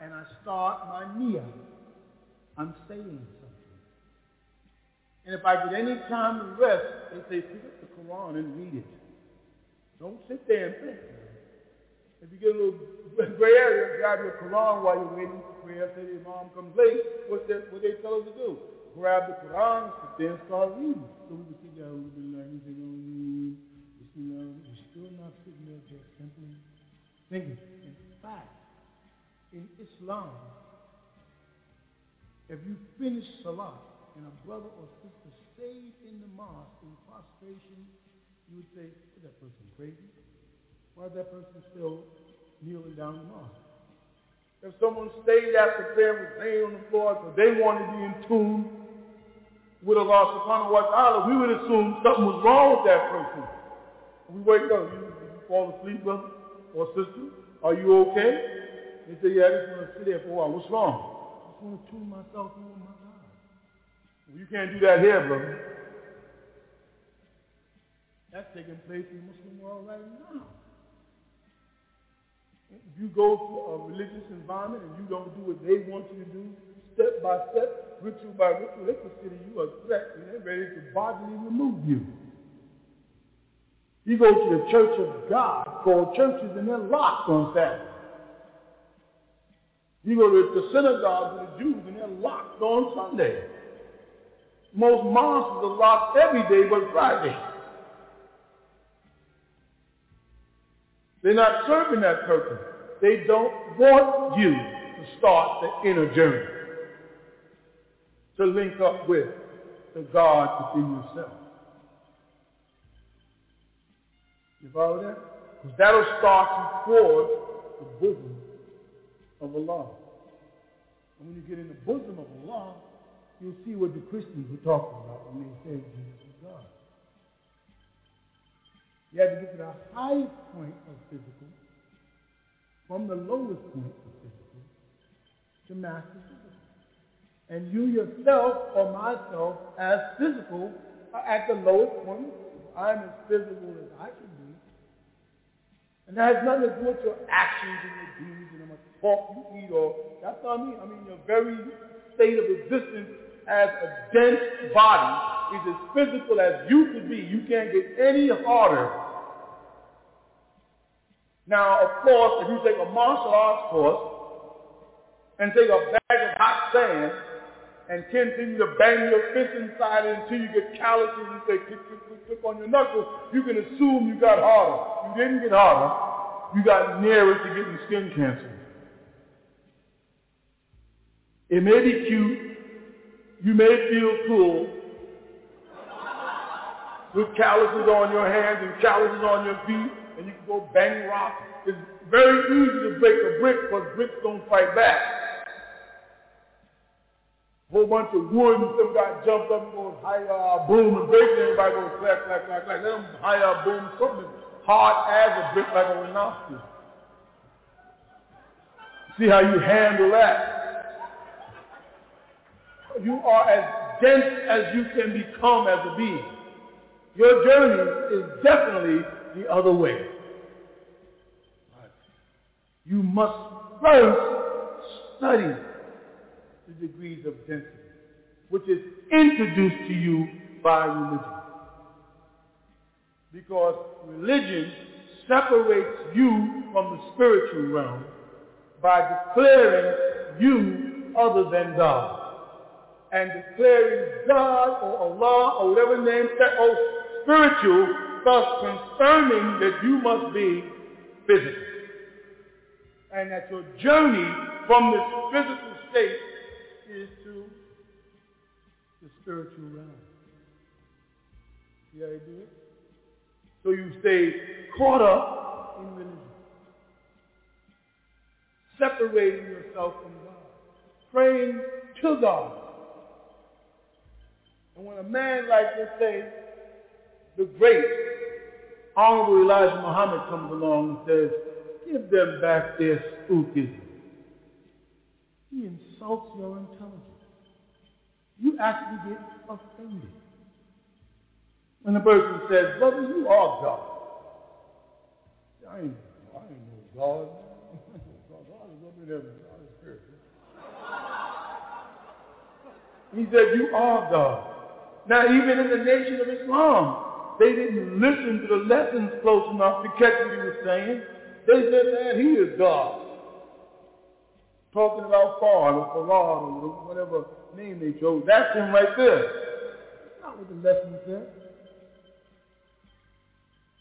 and I start my niyyah. I'm saying something. And if I get any time to rest, they say pick up the Quran and read it. Don't sit there and think. If you get a little gray area, grab your Quran while you're waiting for prayer. Say the Imam comes late. What's that, what they tell us to do? grab the Quran, sit there and start reading. So we can see that we're still not sitting there just simply thinking. In fact, in Islam, if you finish Salah and a brother or sister stayed in the mosque in prostration, you would say, is that person crazy? Why is that person still kneeling down in the mosque? If someone stayed after prayer was laying on the floor because they wanted to be in tune with Allah subhanahu wa ta'ala, we would assume something was wrong with that person. We wake up, you, you fall asleep, brother or sister, are you okay? They say, yeah, I just want to sit there for a while. What's wrong? Want to tune myself in with my God. Well, you can't do that here, brother. That's taking place in the Muslim world right now. If you go to a religious environment and you don't do what they want you to do, step by step, ritual by ritual, they consider you a threat and they're ready to bodily remove you. You go to the church of God called churches and they're locked on Sabbath. You go to the synagogue of the Jews and they're locked on Sunday. Most mosques are locked every day but Friday. They're not serving that purpose. They don't want you to start the inner journey to link up with the God within yourself. You follow that? Because that'll start you towards the bosom of Allah. And when you get in the bosom of Allah, you'll see what the Christians were talking about when they said Jesus is God. You have to get to the highest point of physical from the lowest point of physical to master physical. And you yourself or myself as physical are at the lowest point. I'm as physical as I can be. And that has nothing to do with your actions and your deeds pork you eat or that's what I mean. I mean your very state of existence as a dense body is as physical as you could be. You can't get any harder. Now, of course, if you take a martial arts course and take a bag of hot sand and continue to bang your fist inside it until you get calluses and say click, click, click, click on your knuckles, you can assume you got harder. You didn't get harder. You got nearer to getting skin cancer. It may be cute. You may feel cool with calluses on your hands and calluses on your feet, and you can go bang rocks. It's very easy to break a brick because bricks don't fight back whole bunch of wood and some guy jumped up and goes high uh, boom and break and everybody goes clack, clack, clack, clack. Let them high uh, boom something hard as a brick like a rhinoceros. See how you handle that. You are as dense as you can become as a being. Your journey is definitely the other way. You must first study the degrees of density, which is introduced to you by religion. Because religion separates you from the spiritual realm by declaring you other than God. And declaring God or Allah or whatever name that oh spiritual, thus confirming that you must be physical. And that your journey from this physical state is to the spiritual realm. See it? So you stay caught up in religion. Separating yourself from God. Praying to God. And when a man like this say, the great Honorable Elijah Muhammad comes along and says, give them back their spookism. He insults your intelligence. You actually get offended. When the person says, brother, you are God. I ain't, I ain't no God. God is up in. God is spiritual. He said, you are God. Now, even in the nation of Islam, they didn't listen to the lessons close enough to catch what he was saying. They said, man, he is God. Talking about Fard or Farad or whatever name they chose. That's him right there. Not what the lesson said.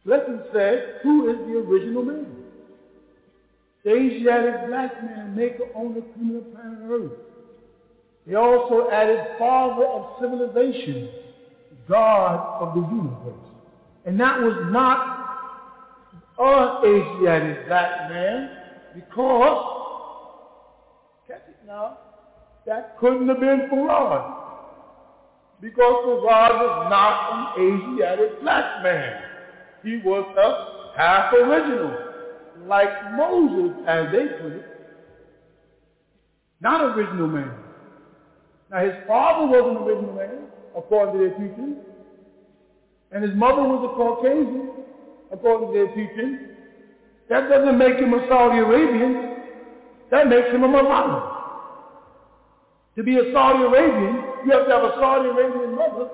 Lesson said, who is the original man? The Asiatic black man, maker, owner, of planet Earth. They also added father of civilization God of the universe. And that was not an Asiatic black man because, catch it now, that couldn't have been Farad. Because Farad was not an Asiatic black man. He was a half original, like Moses, as they put it. Not original man. Now his father was an original man according to their teaching. And his mother was a Caucasian, according to their teaching. That doesn't make him a Saudi Arabian. That makes him a mulatto. To be a Saudi Arabian, you have to have a Saudi Arabian mother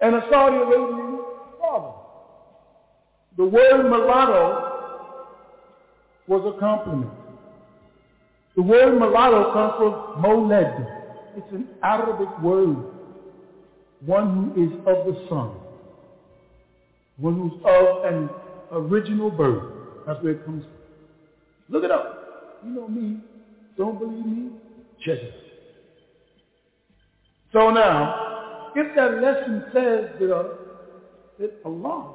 and a Saudi Arabian father. The word mulatto was a compliment. The word mulatto comes from moled. It's an Arabic word one who is of the sun, one who's of an original birth. That's where it comes from. Look it up. You know me. Don't believe me? Check it. So now, if that lesson says that, uh, that Allah,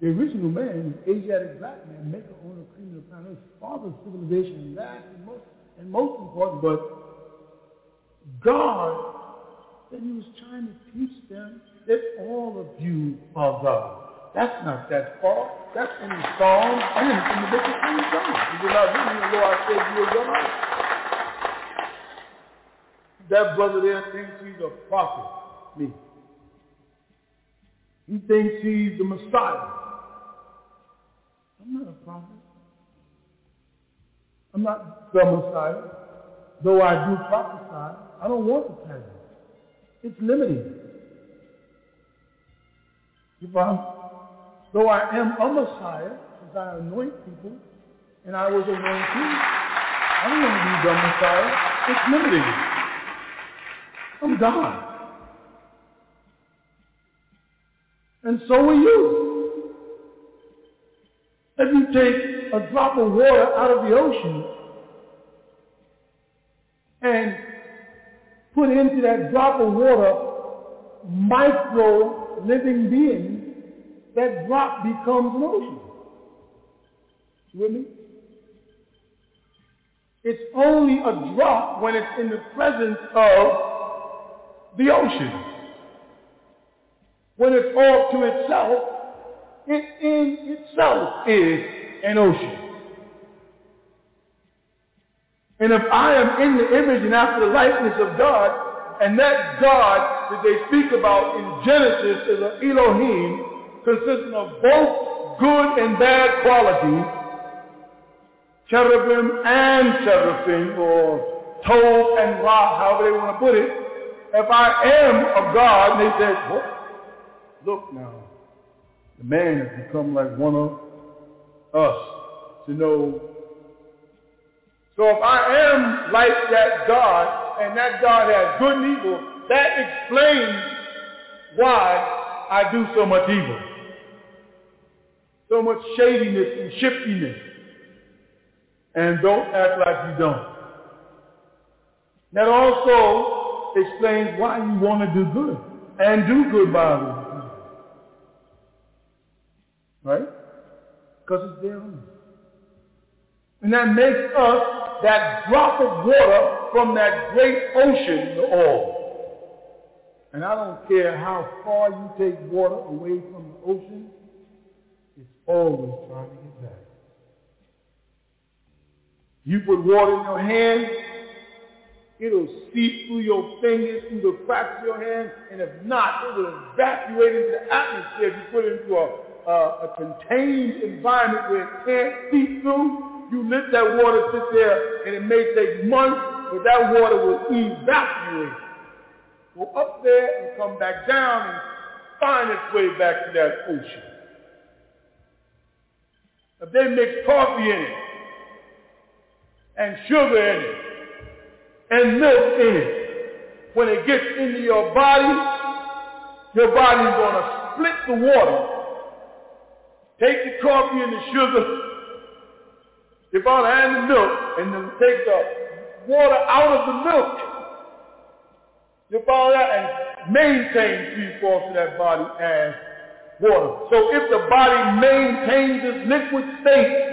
the original man, Asiatic black man, maker, owner, creator of planet, father of civilization, last and most, and most important, but God that he was trying to teach them that all of you are God. That's not that far. That's in the Psalms and in the book of Psalms. You did not read the Lord said you are God. That brother there thinks he's a prophet. Me. He thinks he's the Messiah. I'm not a prophet. I'm not the Messiah. Though I do prophesy, I don't want the title. It's limiting. If I'm, though I am a Messiah, since I anoint people, and I was anointed, I don't want to be the Messiah. It's limiting. I'm God. And so are you. If you take a drop of water out of the ocean and put into that drop of water micro living beings, that drop becomes an ocean. You with me? It's only a drop when it's in the presence of the ocean. When it's all to itself, it in itself is an ocean. And if I am in the image and after the likeness of God, and that God that they speak about in Genesis is an Elohim consisting of both good and bad qualities, cherubim and seraphim, or Tov and Ra, however they want to put it, if I am a God, and they said? Look now, the man has become like one of us to know. So if I am like that God, and that God has good and evil, that explains why I do so much evil. So much shadiness and shiftiness. And don't act like you don't. That also explains why you want to do good and do good by others. Right? Because it's there on And that makes us that drop of water from that great ocean, all. And I don't care how far you take water away from the ocean, it's always trying to get back. You put water in your hand, it'll seep through your fingers, through the cracks of your hand, and if not, it will evaporate into the atmosphere if you put it into a, uh, a contained environment where it can't seep through. You let that water sit there, and it may take months, but that water will evaporate. Go up there and come back down and find its way back to that ocean. If they mix coffee in it, and sugar in it, and milk in it, when it gets into your body, your body's going to split the water, take the coffee and the sugar, your body and the milk, and then take the water out of the milk. Your body and maintain three-fourths of that body as water. So if the body maintains its liquid state,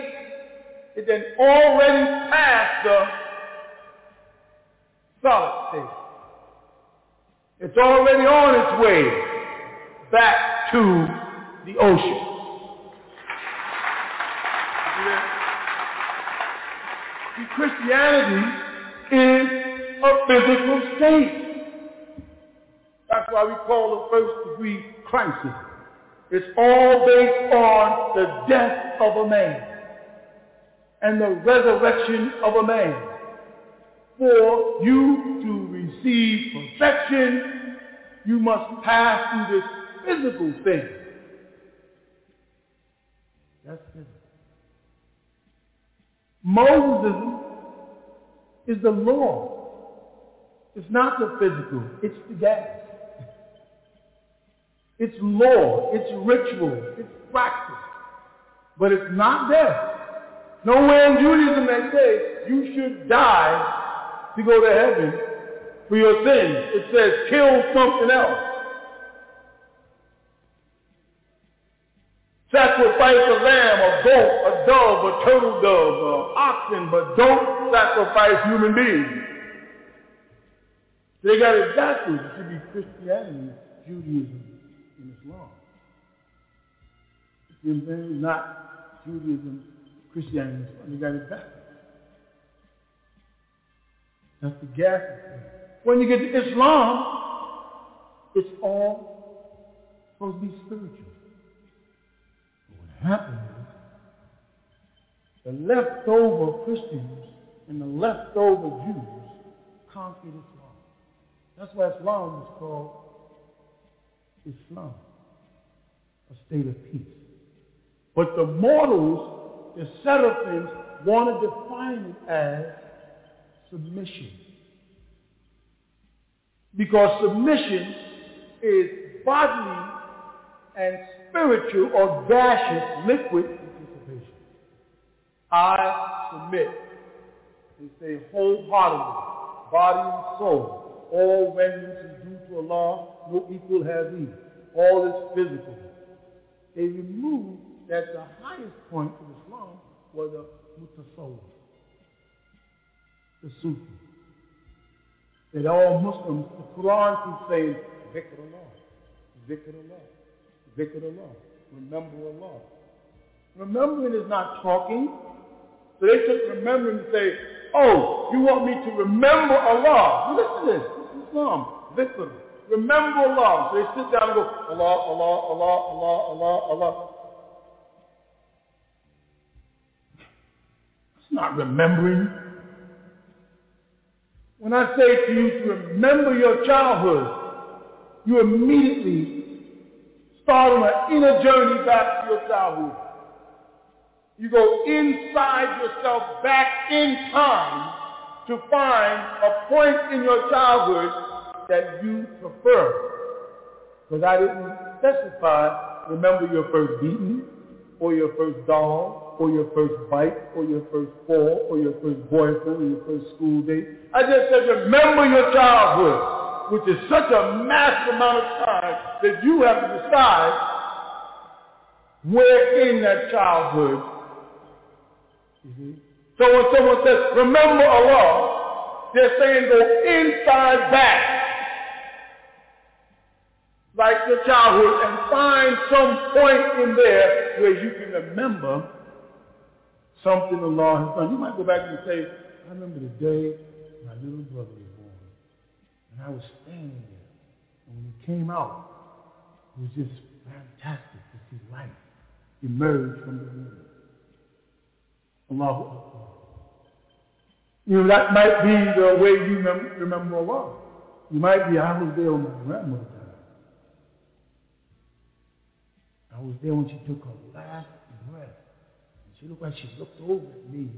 it then already passed the solid state. It's already on its way back to the ocean. See, Christianity is a physical state. That's why we call the first degree crisis. It's all based on the death of a man and the resurrection of a man. For you to receive perfection, you must pass through this physical thing. That's physical. Moses is the law. It's not the physical. It's the gas. It's law. It's ritual. It's practice. But it's not death. Nowhere in Judaism they say you should die to go to heaven for your sins. It says kill something else. Sacrifice a lamb, a goat, a dove, a turtle dove, an oxen, but don't sacrifice human beings. They got it backwards. It should be Christianity, Judaism, and Islam. It's not Judaism, Christianity. They got it backwards. That's the gas. When you get to Islam, it's all supposed to be spiritual happened the leftover Christians and the leftover Jews conquered Islam. That's why Islam is called Islam, a state of peace. But the mortals, the seraphims, want to define it as submission. Because submission is bodily and spiritual or gaseous liquid participation. I submit. They say wholeheartedly, body and soul, all remnants is due to Allah, no equal has he. All is physical. They removed that the highest point of Islam was the mutasawwif, the Sufi. That all Muslims, the Quran keeps saying, Zikr Allah, Zikr Allah. Remember Allah. Remembering is not talking. So they took remembering to say, oh, you want me to remember Allah. Listen to this. This is Islam. Zikr. Remember Allah. So they sit down and go, Allah, Allah, Allah, Allah, Allah, Allah. It's not remembering. When I say to you to remember your childhood, you immediately start on an inner journey back to your childhood. You go inside yourself back in time to find a point in your childhood that you prefer. Because I didn't specify, remember your first beating, or your first dog, or your first bite, or your first fall, or your first boyfriend, or your first school day. I just said remember your childhood, which is such a massive amount of time that you have to decide where in that childhood Mm-hmm. So when someone says, remember Allah, they're saying go inside back, like your childhood, and find some point in there where you can remember something Allah has done. You might go back and say, I remember the day my little brother and I was standing there, and when he came out, it was just fantastic to see life emerge from the womb. Allahu Akbar. You know, that might be the way you mem- remember Allah. You might be, I was there when my grandmother died. I was there when she took her last breath. And she looked like she looked over at me.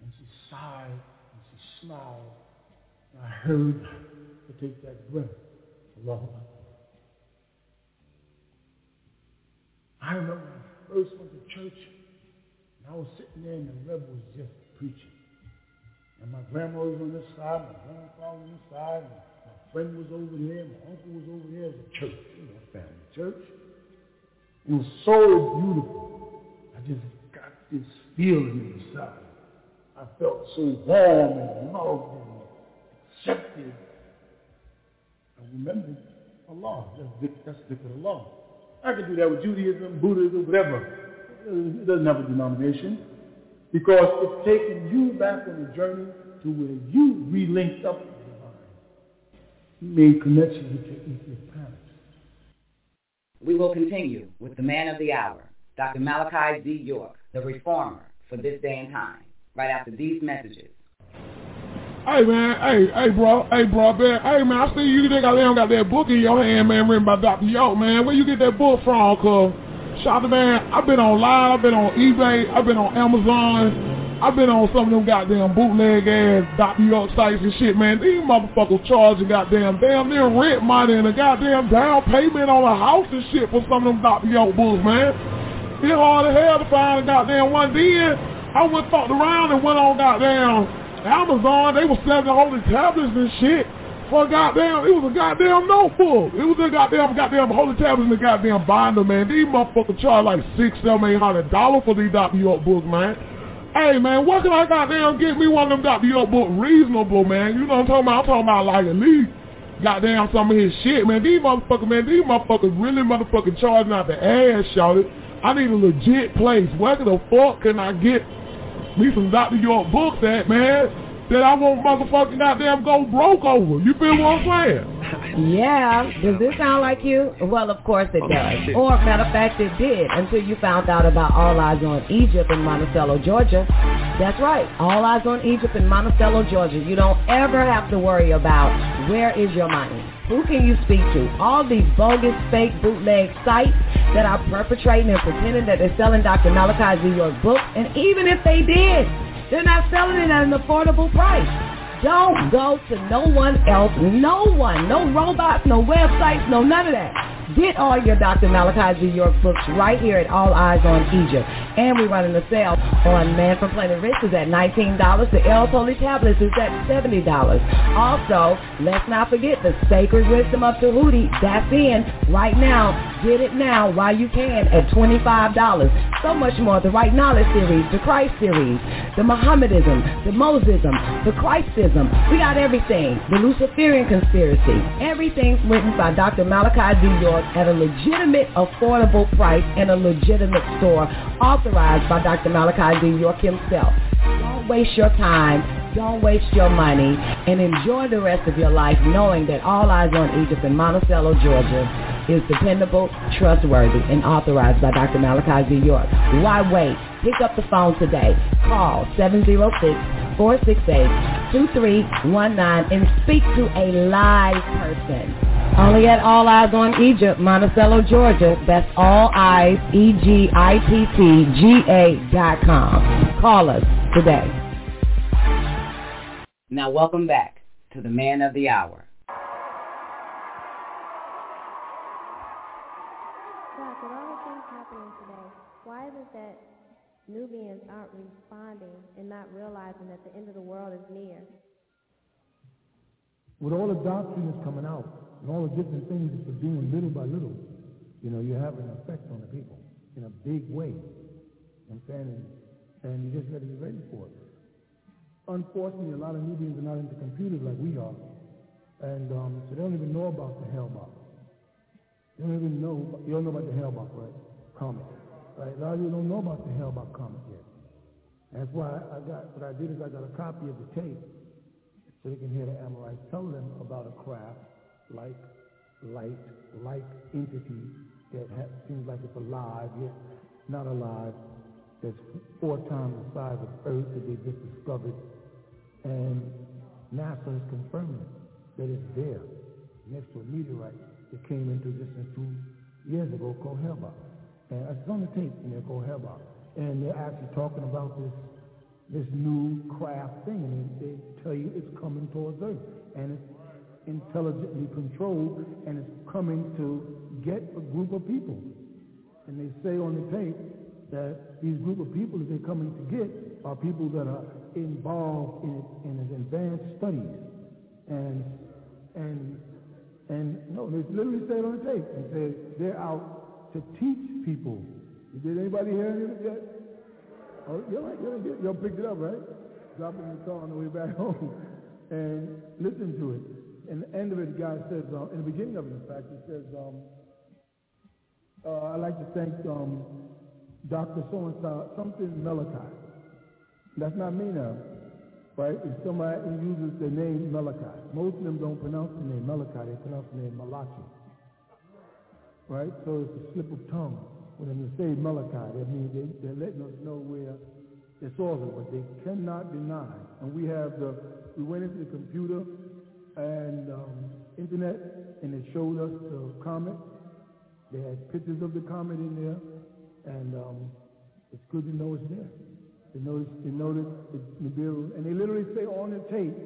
And she sighed and she smiled. I heard her take that breath. Akbar. I remember when I first went to church and I was sitting there and the rebel was just preaching. And my grandma was on this side, my grandfather on this side, and my friend was over there, my uncle was over there. It a church, you know, family church. It was so beautiful. I just got this feeling inside. I felt so warm and loved accepted. I remembered Allah. That's, that's dhikr Allah. I could do that with Judaism, Buddhism, whatever. It doesn't have a denomination because it's taking you back on a journey to where you relinked up with the divine. You made connections with your, with your parents. We will continue with the man of the hour, Dr. Malachi Z. York, the reformer for this day and time, right after these messages. Hey man, hey, hey bro, hey bro, man, hey man, I see you think I got that book in your hand, man, written by Dr. York, man. Where you get that book from, cuz? Shout man, I've been on live, I've been on eBay, I've been on Amazon, I've been on some of them goddamn bootleg ass Dr. York sites and shit, man. These motherfuckers charging goddamn damn near rent money and a goddamn down payment on a house and shit for some of them Dr. York books, man. It's hard as hell to find a goddamn one. Then I went fucked around and went on goddamn Amazon. They were selling holy tablets and shit for a goddamn, it was a goddamn notebook. It was a goddamn, goddamn holy tablets and the goddamn binder, man. These motherfuckers charge like six, seven, eight hundred dollars for these Dr. York books, man. Hey, man, what can I goddamn get me one of them Dr. York books reasonable, man? You know what I'm talking about? I'm talking about like at least goddamn some of his shit, man. These motherfuckers, man, these motherfuckers really motherfucking charging out the ass, shouted. I need a legit place. Where the fuck can I get me some Dr. York books at, man? that I won't motherfucking goddamn go broke over. You feel what I'm saying? Yeah. Does this sound like you? Well, of course it oh, does. Or, matter of fact, it did until you found out about All Eyes on Egypt in Monticello, Georgia. That's right. All Eyes on Egypt in Monticello, Georgia. You don't ever have to worry about where is your money. Who can you speak to? All these bogus, fake, bootleg sites that are perpetrating and pretending that they're selling Dr. Malachi's Z. York books. And even if they did, they're not selling it at an affordable price. Don't go to no one else, no one, no robots, no websites, no none of that. Get all your Dr. Malachi Z. York books right here at All Eyes on Egypt. And we're running a sale on Man from Planet Rizq is at $19. The El Holy Tablets is at $70. Also, let's not forget the Sacred Wisdom of Tahuti. That's in right now. Get it now while you can at $25. So much more. The Right Knowledge series, the Christ series, the Mohammedism, the Mosism, the Christism. We got everything. The Luciferian conspiracy. Everything's written by Dr. Malachi Z. York at a legitimate, affordable price in a legitimate store authorized by Dr. Malachi Z. York himself. Don't waste your time. Don't waste your money and enjoy the rest of your life knowing that all eyes on Egypt in Monticello, Georgia is dependable, trustworthy, and authorized by Dr. Malachi Z. York. Why wait? Pick up the phone today. Call 706-468-2319 and speak to a live person. Only at All Eyes on Egypt, Monticello, Georgia. That's All Eyes, E-G-I-P-T-G-A dot com. Call us today. Now welcome back to the man of the hour. Doc, with all the things happening today, why is it that Nubians aren't responding and not realizing that the end of the world is near? With all the doctrine that's coming out and all the different things that they're doing little by little, you know, you have an effect on the people in a big way. I'm saying, and, and you just got to be ready for it. Unfortunately, a lot of Nubians are not into computers like we are, and um, so they don't even know about the hell box. You don't even know, you don't know about the Hale-Bopp, right? Comet. Right? A lot of you don't know about the Hale-Bopp comet yet. That's why I got, what I did is I got a copy of the tape so they can hear the Amorites tell them about a craft like light, like entity that ha- seems like it's alive, yet not alive, that's four times the size of Earth that they just discovered. And NASA is confirming it, that it's there, next to a meteorite that came into existence two years ago called Hale-Bopp. And it's on the tape, and they're called Hale-Bopp. And they're actually talking about this this new craft thing, and they tell you it's coming towards Earth, and it's intelligently controlled, and it's coming to get a group of people. And they say on the tape that these group of people that they're coming to get are people that are involved in, in advanced studies, and and and no, they literally say it on the tape. They say they're out to teach people. Did anybody hear any of it yet? Oh, y'all, y'all, y'all picked it up, right? Drop it in the car on the way back home and listen to it. And the end of it, guy says, uh, in the beginning of it, in fact, he says, um, uh, I'd like to thank um, Dr. So-and-so, something Malachi. That's not me now, right? If somebody uses the name Malachi. Most of them don't pronounce the name Malachi, they pronounce the name Malachi. Right? So it's a slip of tongue. When they say Malachi, that means they, they're letting us know where source is, but they cannot deny. And we have the, we went into the computer and um, internet, and it showed us the comet. They had pictures of the comet in there, and um, it's good to know it's there. They notice, they notice the Nibiru, and they literally say on the tape,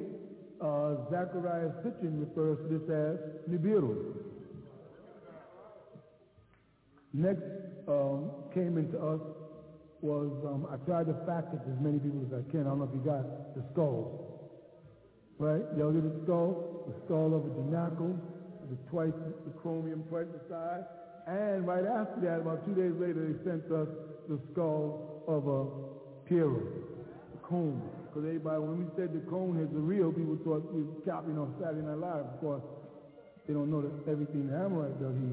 uh, Zecharia Sitchin refers to this as Nibiru. Next um, came into us was, um, I tried to fact check as many people as I can. I don't know if you got the skulls. Right? Y'all get the skull? The skull of a denacle, the twice the chromium, twice the size. And right after that, about two days later, they sent us the skull of a Piero, the cone. Because everybody, when we said the cone is the real, people thought we were copying on Saturday Night Live. Of course, they don't know that everything the Amorite does, he,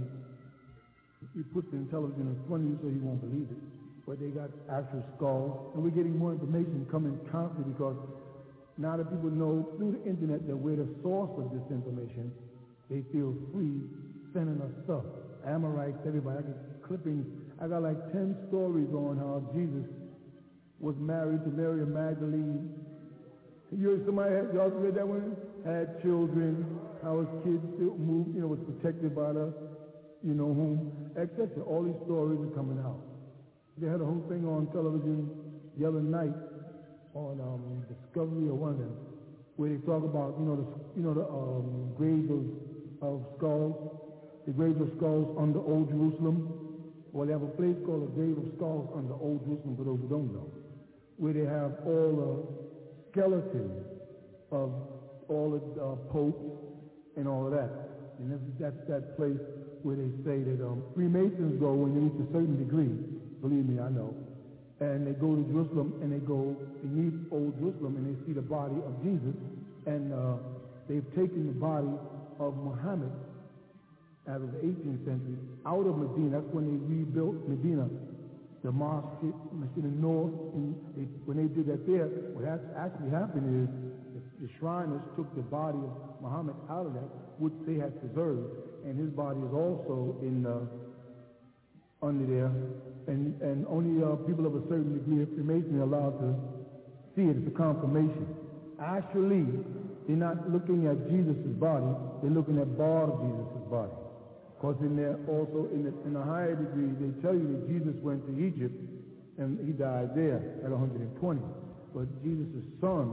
he puts the intelligence in front of you so you won't believe it. But they got actual skulls. And we're getting more information coming constantly because now that people know through the internet that we're the source of this information, they feel free sending us stuff. Amorites, everybody. I get clippings. I got like 10 stories on how Jesus was married to Mary Magdalene. You somebody, had, y'all read that one? Had children, how his kids still moved, you know, was protected by the, you know whom, etc. All these stories are coming out. They had a whole thing on television the other night on um, Discovery or one of them, where they talk about, you know, the, you know, the um, graves of, of skulls, the graves of skulls under Old Jerusalem. Well, they have a place called the Grave of Skulls under Old Jerusalem, for those who don't know, where they have all the skeletons of all the uh, popes and all of that. And that's, that's that place where they say that um, Freemasons go when they reach a certain degree. Believe me, I know. And they go to Jerusalem and they go beneath Old Jerusalem and they see the body of Jesus. And uh, they've taken the body of Muhammad out of the 18th century out of Medina. That's when they rebuilt Medina, the mosque in the north. And they, when they did that there, what actually happened is the, the Shriners took the body of Muhammad out of that, which they had preserved, and his body is also in the under there, and and only uh, people of a certain degree of Freemason are allowed to see it. It's a confirmation. Actually, they're not looking at Jesus' body; they're looking at part of Jesus' body. Because in there also in, the, in a higher degree, they tell you that Jesus went to Egypt and he died there at 120. But Jesus' son,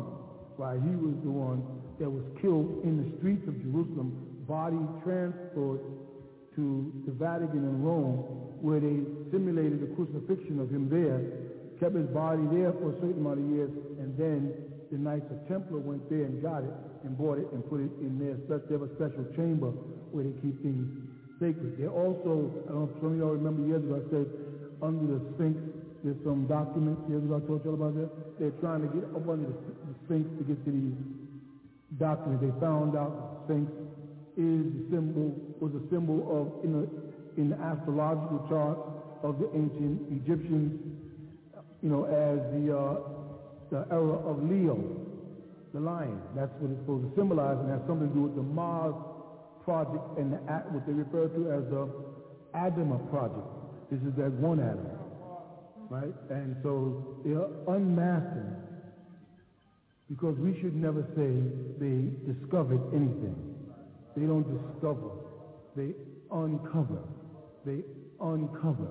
why he was the one that was killed in the streets of Jerusalem, body transferred to the Vatican in Rome, where they simulated the crucifixion of him there, kept his body there for a certain amount of years, and then the Knights of Templar went there and got it and bought it and put it in their a special chamber where they keep things sacred. They also, I don't know if some of y'all remember years ago, I said under the Sphinx, there's some documents, years ago I told y'all about that. They're trying to get up under the, the Sphinx to get to these documents. They found out the Sphinx is the symbol, was a symbol of, in the, in the astrological chart of the ancient Egyptians, you know, as the, uh, the era of Leo, the lion. That's what it's supposed to symbolize, and has something to do with the Mars project and what they refer to as the Adama project. This is that one atom, right? And so they are unmasking because we should never say they discovered anything. They don't discover. They uncover. They uncover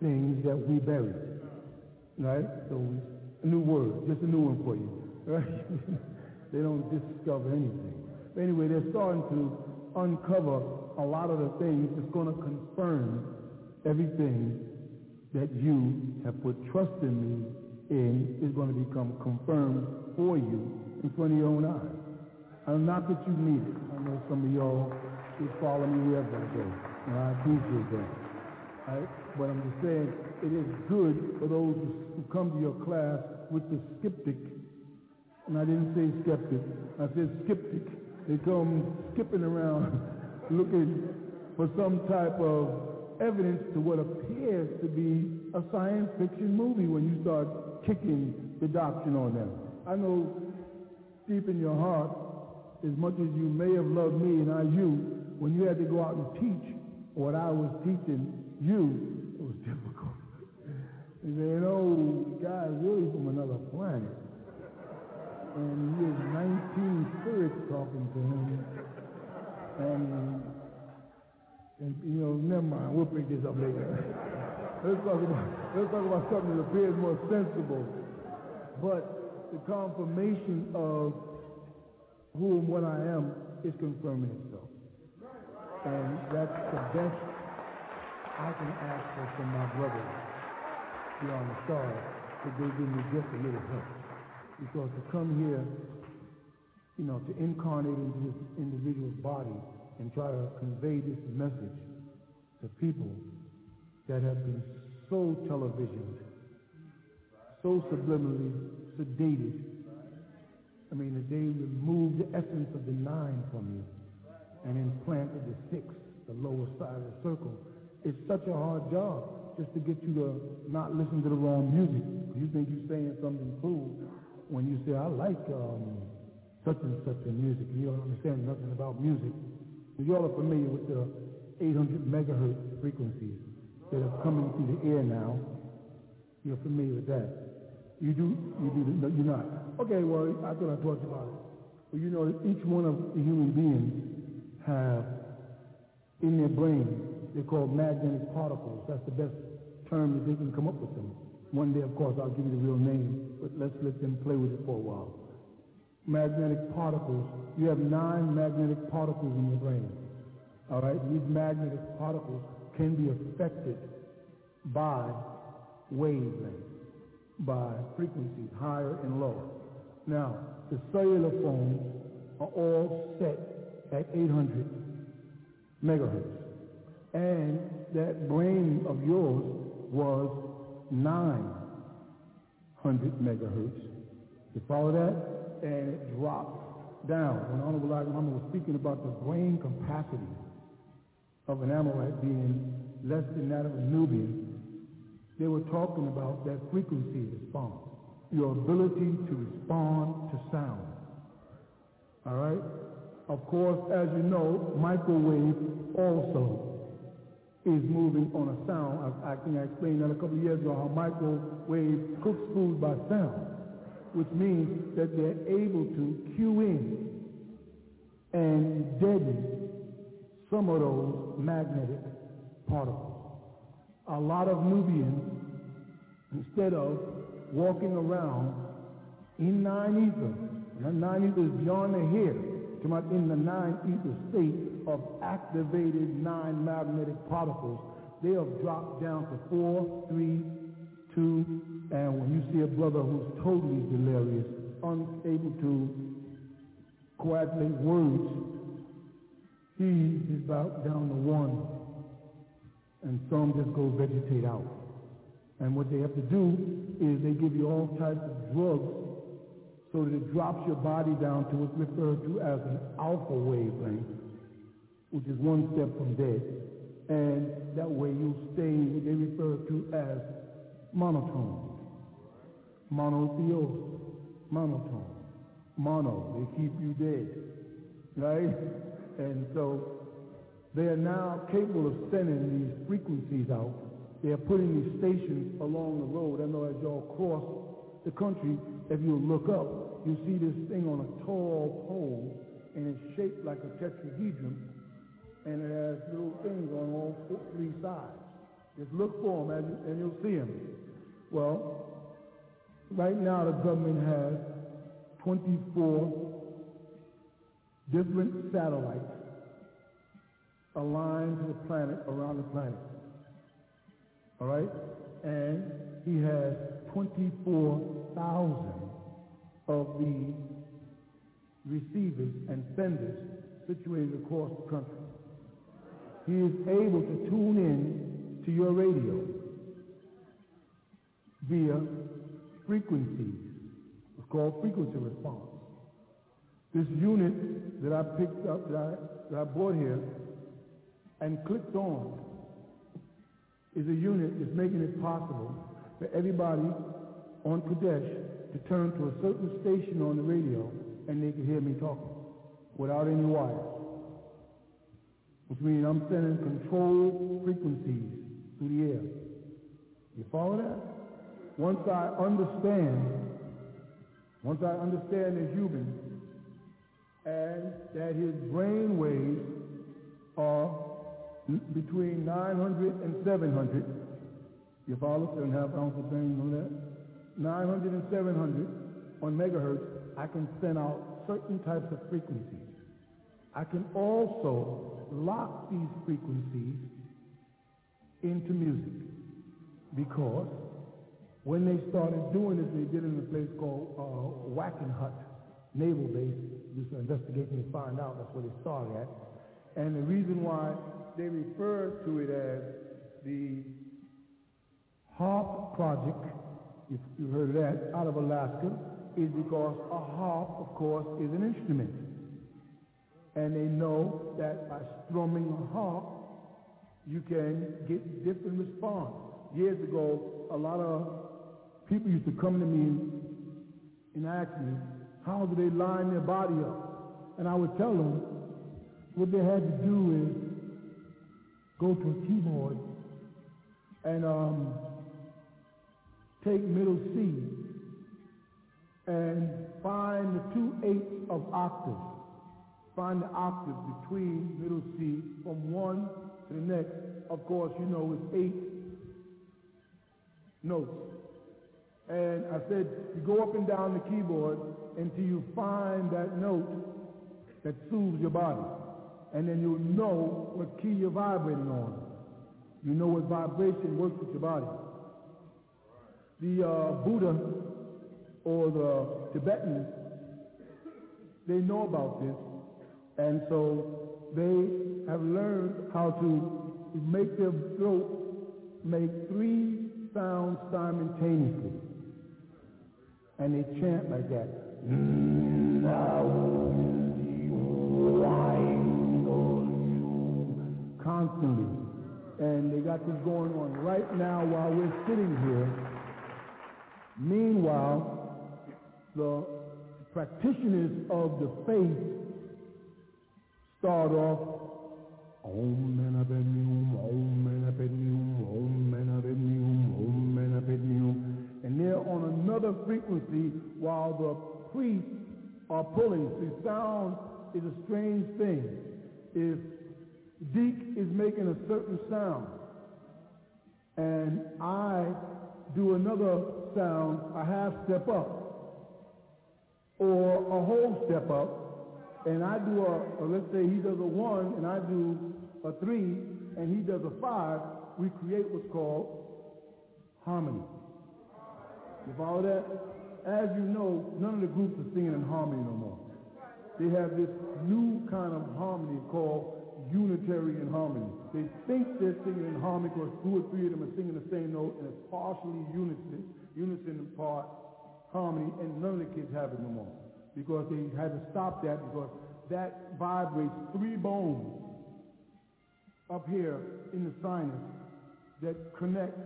things that we buried, right? So a new word, just a new one for you, right? they don't discover anything. Anyway, they're starting to uncover a lot of the things that's going to confirm everything that you have put trust in me in is going to become confirmed for you in front of your own eyes. I'm not that you need it. I know some of y'all would follow me wherever I go, and I appreciate that. But I'm just saying it is good for those who come to your class with the skeptic, and I didn't say skeptic, I said skeptic they come skipping around looking for some type of evidence to what appears to be a science fiction movie when you start kicking the doctrine on them. I know deep in your heart, as much as you may have loved me and I you, when you had to go out and teach what I was teaching you, it was difficult. You say, know, guy's really from another planet and he has 19 spirits talking to him. And, and you know, never mind, we'll pick this up later. let's talk about let's talk about something that appears more sensible. But the confirmation of who and what I am is confirming itself. And that's the best I can ask for from my brothers beyond the stars, that they give me just a little help. Because to come here, you know, to incarnate into this individual's body and try to convey this message to people that have been so televisioned, so subliminally sedated. I mean, they removed the essence of the nine from you and implanted the six, the lower side of the circle. It's such a hard job just to get you to not listen to the wrong music. You think you're saying something cool, when you say, I like um, such and such a music, you don't understand nothing about music, you all are familiar with the 800 megahertz frequencies that are coming through the air now. You're familiar with that. You do, you do, no, you're not. Okay, well, I thought I talked about it. Well, you know each one of the human beings have in their brain, they're called magnetic particles. That's the best term that they can come up with them. One day, of course, I'll give you the real name, but let's let them play with it for a while. Magnetic particles. You have nine magnetic particles in your brain. All right? These magnetic particles can be affected by wavelengths, by frequencies, higher and lower. Now, the cellular phones are all set at 800 megahertz. And that brain of yours was 900 megahertz. You follow that? And it drops down. When Honorable Muhammad was speaking about the brain capacity of an Amorite being less than that of a Nubian, they were talking about that frequency response, your ability to respond to sound. All right? Of course, as you know, microwave also is moving on a sound. I, I think I explained that a couple of years ago how microwave cooks food by sound, which means that they're able to cue in and deaden some of those magnetic particles. A lot of Nubians, instead of walking around in nine ether, nine ether is beyond the head, come out in the nine ether state of activated nine magnetic particles, they have dropped down to four, three, two, and when you see a brother who's totally delirious, unable to coagulate words, he is about down to one, and some just go vegetate out. And what they have to do is they give you all types of drugs so that it drops your body down to what's referred to as an alpha wavelength, which is one step from dead. And that way you stay what they refer to as monotone. Monotheos, monotone. Mono, they keep you dead. Right? And so they are now capable of sending these frequencies out they are putting these stations along the road. I know as y'all cross the country, if you look up, you see this thing on a tall pole, and it's shaped like a tetrahedron, and it has little things on all three sides. Just look for them, and, and you'll see them. Well, right now the government has 24 different satellites aligned to the planet, around the planet. All right? And he has 24,000 of the receivers and senders situated across the country. He is able to tune in to your radio via frequencies. It's called frequency response. This unit that I picked up, that I, that I brought here and clicked on is a unit that's making it possible for everybody on Kadesh to turn to a certain station on the radio and they can hear me talking without any wires. Which means I'm sending controlled frequencies through the air. You follow that? Once I understand, once I understand the human and that his brain waves are between 900 and 700. You follow? Seven and a half ounces of brain on that? 900 and 700 on megahertz, I can send out certain types of frequencies. I can also lock these frequencies into music because when they started doing this, they did it in a place called uh, Wackenhut Naval Base. Just investigation to find out that's where they started at. And the reason why they refer to it as the HARP project, if you heard of that, out of Alaska, is because a harp, of course, is an instrument. And they know that by strumming a harp, you can get different response. Years ago, a lot of people used to come to me and ask me, how do they line their body up? And I would tell them what they had to do is go to a keyboard and um, take middle C and find the two eighths of octaves. Find the octave between middle C from one to the next. Of course, you know it's eight notes. And I said, you go up and down the keyboard until you find that note that soothes your body and then you'll know what key you're vibrating on. You know what vibration works with your body. The uh, Buddha or the Tibetans, they know about this, and so they have learned how to make their throat make three sounds simultaneously. And they chant like that constantly. And they got this going on right now while we're sitting here. Meanwhile, the practitioners of the faith and they're on another frequency while the priests are pulling. See, sound is a strange thing. If Deke is making a certain sound and I do another sound, a half step up or a whole step up, and I do a, let's say he does a one and I do a three and he does a five, we create what's called harmony. You follow that? As you know, none of the groups are singing in harmony no more. They have this new kind of harmony called unitary in harmony. They think they're singing in harmony because two or three of them are singing the same note and it's partially unison, unison in part harmony, and none of the kids have it no more because they had to stop that because that vibrates three bones up here in the sinus that connect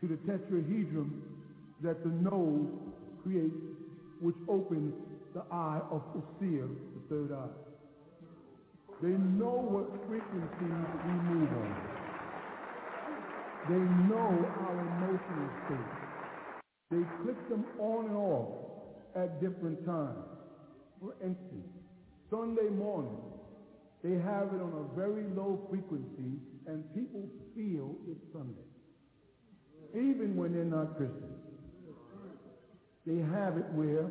to the tetrahedron that the nose creates, which opens the eye of the seer, the third eye. They know what frequencies we move on. They know our emotional state. They click them on and off at different times. For instance, Sunday morning, they have it on a very low frequency and people feel it's Sunday. Even when they're not Christians. They have it where,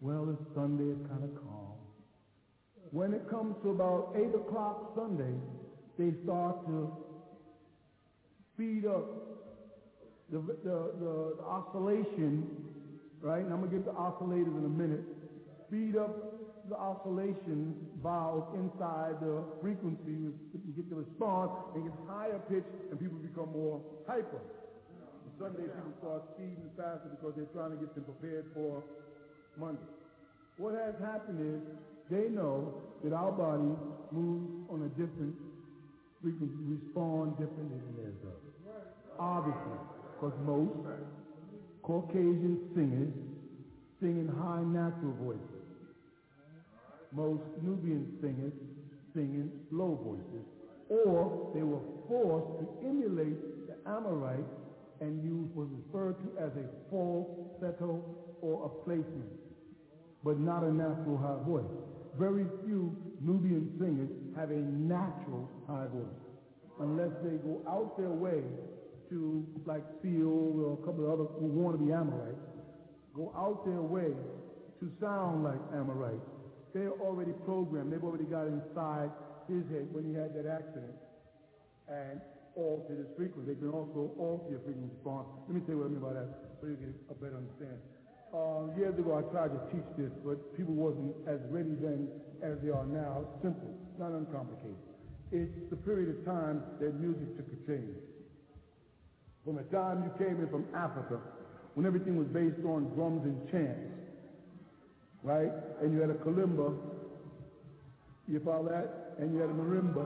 well, it's Sunday, it's kind of calm. When it comes to about 8 o'clock Sunday, they start to speed up the, the, the, the oscillation, right? And I'm going to get the oscillators in a minute. Speed up the oscillation valve inside the frequency. You get the response, and it gets higher pitch and people become more hyper. Sunday people start speeding faster because they're trying to get them prepared for Monday. What has happened is they know that our body moves on a different frequency, respond differently than theirs does. Obviously, because most Caucasian singers sing in high natural voices. Most Nubian singers sing in low voices. Or they were forced to emulate the Amorite and use was referred to as a falsetto or a placement, but not a natural high voice. Very few Nubian singers have a natural high voice, unless they go out their way to, like Seal or a couple of other who want to be Amorites, go out their way to sound like Amorites. They're already programmed. They've already got inside his head when he had that accident. And alter this frequency. They can also alter your frequency response. Let me tell you what I mean by that so you get a better understanding. Uh, years ago, I tried to teach this, but people wasn't as ready then as they are now. Simple, not uncomplicated. It's the period of time that music took a change. From the time you came in from Africa, when everything was based on drums and chants, right? And you had a kalimba, you follow that? And you had a marimba,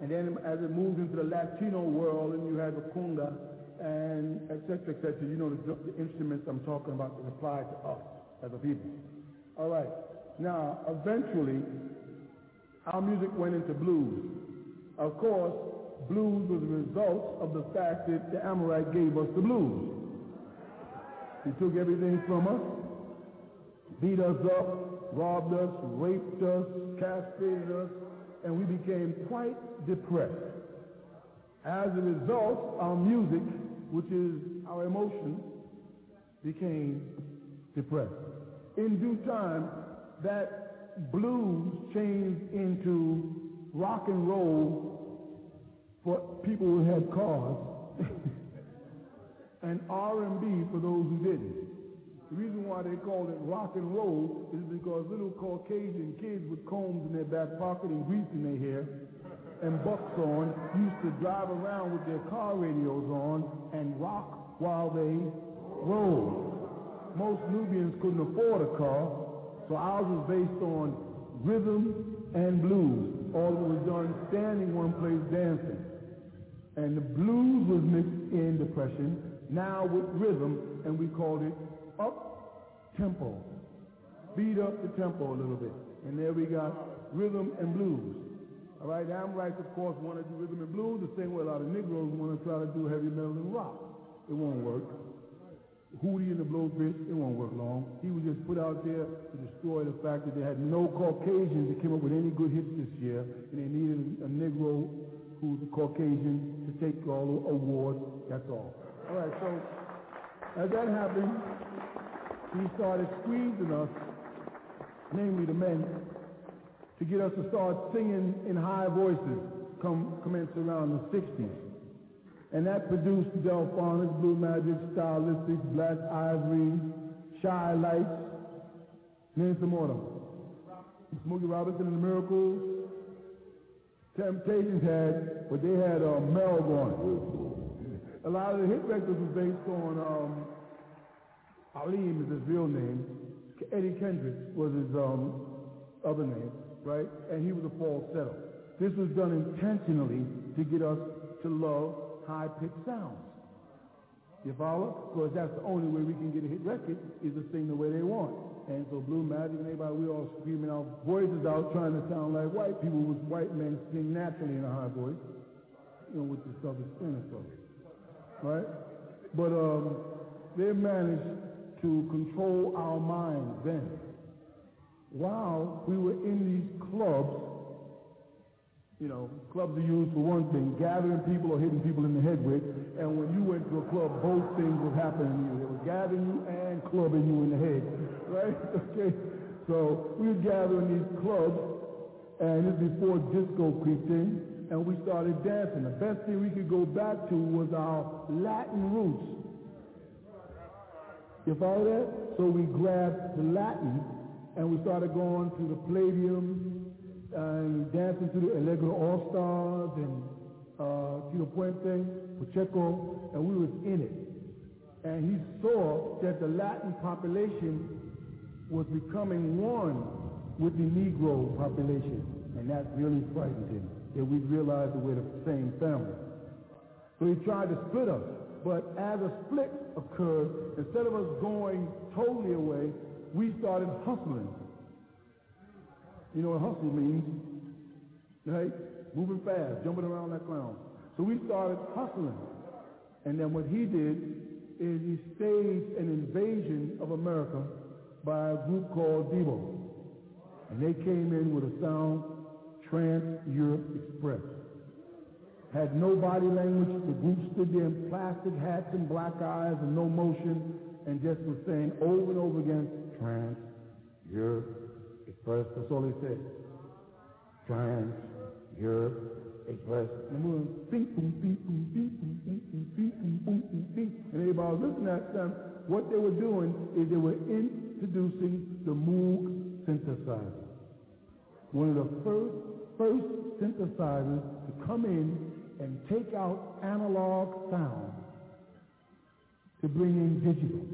and then as it moved into the Latino world, and you had the conga, and et cetera, et cetera, you know the, the instruments I'm talking about that apply to us as a people. All right. Now, eventually, our music went into blues. Of course, blues was a result of the fact that the Amorite gave us the blues. He took everything from us, beat us up, robbed us, raped us, castrated us, and we became quite depressed. As a result, our music, which is our emotion, became depressed. In due time, that blues changed into rock and roll for people who had cars, and R&B for those who didn't. The reason why they called it rock and roll is because little Caucasian kids with combs in their back pocket and grease in their hair and bucks on used to drive around with their car radios on and rock while they rode. Most Nubians couldn't afford a car, so ours was based on rhythm and blues. All it was done standing one place dancing. And the blues was mixed in depression, now with rhythm, and we called it up tempo. Beat up the tempo a little bit. And there we got rhythm and blues. All right, the Amorites, of course, want to do rhythm and blues the same way a lot of Negroes want to try to do heavy metal and rock. It won't work. Hootie and the Blowfish, it won't work long. He was just put out there to destroy the fact that they had no Caucasians that came up with any good hits this year, and they needed a Negro who's a Caucasian to take all the awards. That's all. All right, so as that happened, he started squeezing us, namely the men, to get us to start singing in high voices, come commence around the 60s. And that produced Delfonics, Blue Magic, Stylistics, Black Ivory, Chi-Lites, name some more of them. Smokey Robinson and the Miracles. Temptations had, but they had uh, going. A lot of the hit records was based on um, Aleem is his real name. Eddie Kendricks was his um, other name, right? And he was a falsetto. This was done intentionally to get us to love high-pitched sounds. You follow? Because that's the only way we can get a hit record is to sing the way they want. And so Blue Magic and everybody, we all screaming our voices out trying to sound like white people with white men sing naturally in a high voice. You know, with the southern spin. Right? But um, they managed to control our minds then. While we were in these clubs, you know, clubs are used for one thing, gathering people or hitting people in the head with. And when you went to a club, both things were happening to you. They were gathering you and clubbing you in the head, right? Okay. So we were gathering these clubs, and this is before disco creeped in, and we started dancing. The best thing we could go back to was our Latin roots. You follow that? So we grabbed the Latin, and we started going to the Palladium, and dancing to the Alegre All Stars and uh, Tito Puente, Pacheco, and we was in it. And he saw that the Latin population was becoming one with the Negro population, and that really frightened him. That we realized that we're the same family. So he tried to split us. But as a split occurred, instead of us going totally away, we started hustling. You know what hustle means, right? Moving fast, jumping around like clown. So we started hustling. And then what he did is he staged an invasion of America by a group called Devo. And they came in with a sound, Trans-Europe Express. Had no body language. The group stood there in plastic hats and black eyes and no motion and just was saying over and over again, Trans-Europe That's all they said. Trans, Europe, Express. Boom, bing. And everybody was listening at them. What they were doing is they were introducing the Moog synthesizer. One of the first, first synthesizers to come in and take out analog sound to bring in digital.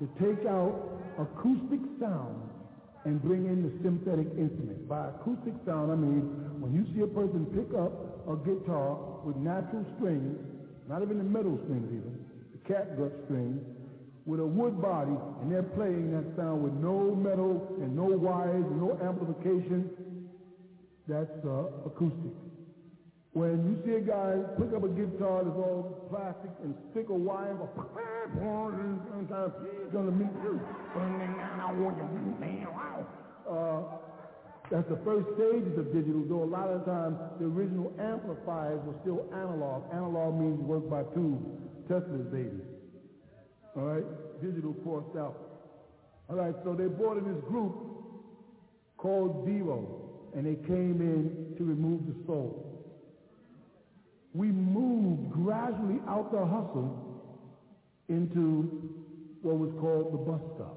To take out acoustic sound and bring in the synthetic instrument. By acoustic sound, I mean when you see a person pick up a guitar with natural strings, not even the metal strings even, the catgut strings, with a wood body, and they're playing that sound with no metal and no wires and no amplification, that's uh, acoustic. When you see a guy pick up a guitar that's all plastic and stick a wire and go, gonna meet you. Uh, that's the first stages of digital, though a lot of times the original amplifiers were still analog. Analog means work by tubes. Tesla's baby. All right? Digital crossed out. All right, so they brought in this group called Devo, and they came in to remove the soul. We moved gradually out the hustle into what was called the bus stop.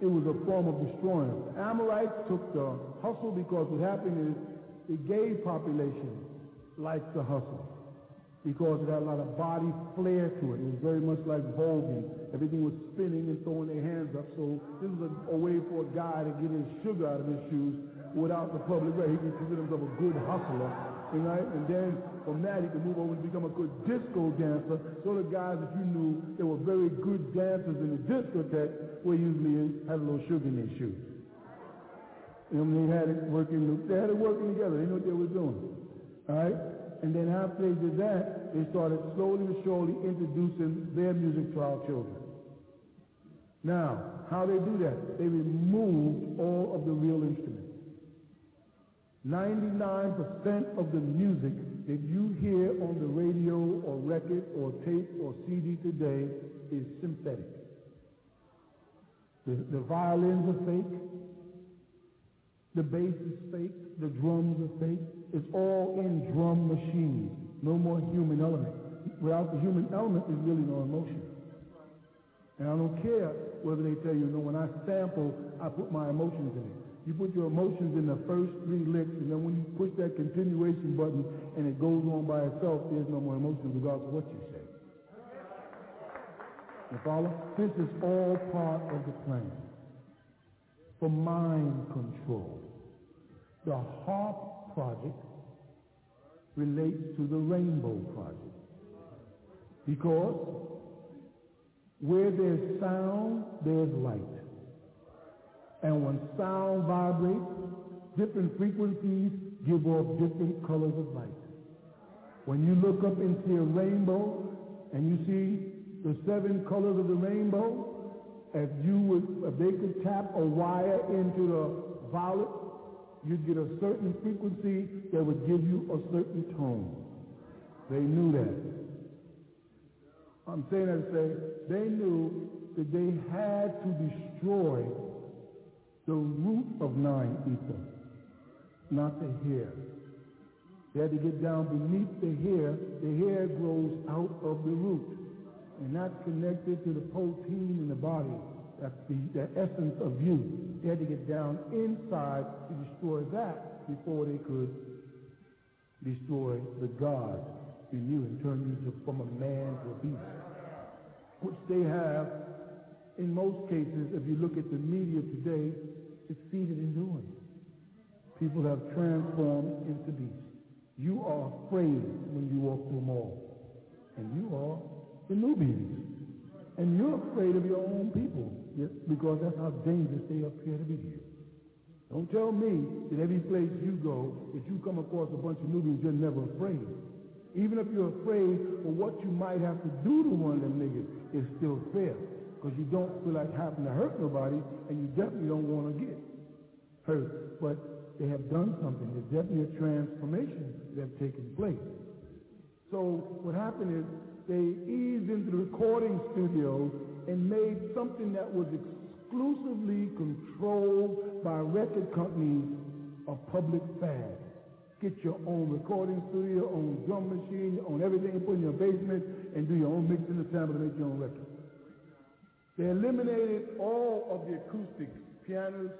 It was a form of destroying. Amorites took the hustle because what happened is the gay population liked the hustle because it had a lot of body flair to it. It was very much like voguing. Everything was spinning and throwing their hands up. So this was a, a way for a guy to get his sugar out of his shoes without the public way. He could consider himself a good hustler. Right? And then from that he could move over and become a good disco dancer. So the guys that you knew that were very good dancers in the discotheque were usually had a little sugar in their shoes. And they had it working, they had it working together. They knew what they were doing. All right? And then after they did that, they started slowly but surely introducing their music to our children. Now, how they do that? They removed all of the real instruments. 99% of the music that you hear on the radio or record or tape or CD today is synthetic. The, the violins are fake. The bass is fake. The drums are fake. It's all in drum machines. No more human element. Without the human element, there's really no emotion. And I don't care whether they tell you, no, when I sample, I put my emotions in it. You put your emotions in the first three licks, and then when you push that continuation button and it goes on by itself, there's no more emotion regardless of what you say. You follow? This is all part of the plan for mind control. The HARP project relates to the Rainbow project because where there's sound, there's light. And when sound vibrates, different frequencies give off different colors of light. When you look up see a rainbow and you see the seven colors of the rainbow, if you would, if they could tap a wire into the violet, you'd get a certain frequency that would give you a certain tone. They knew that. I'm saying that to say they knew that they had to destroy the root of nine ether, not the hair. They had to get down beneath the hair. The hair grows out of the root. And that's connected to the protein in the body. That's the, the essence of you. They had to get down inside to destroy that before they could destroy the God in you and turn you to, from a man to a beast. Which they have, in most cases, if you look at the media today, succeeded in doing. People have transformed into beasts. You are afraid when you walk through a mall. And you are the Nubians. And you're afraid of your own people because that's how dangerous they appear to be. Don't tell me that every place you go, if you come across a bunch of Nubians, you're never afraid. Even if you're afraid of what you might have to do to one of them niggas, it's still fair. Because you don't feel like having to hurt nobody, and you definitely don't want to get hurt. But they have done something. There's definitely a transformation that have taken place. So what happened is they eased into the recording studio and made something that was exclusively controlled by record companies a public fad. Get your own recording studio, own drum machine, own everything, put in your basement, and do your own mixing and sample to make your own record. They eliminated all of the acoustics, pianos.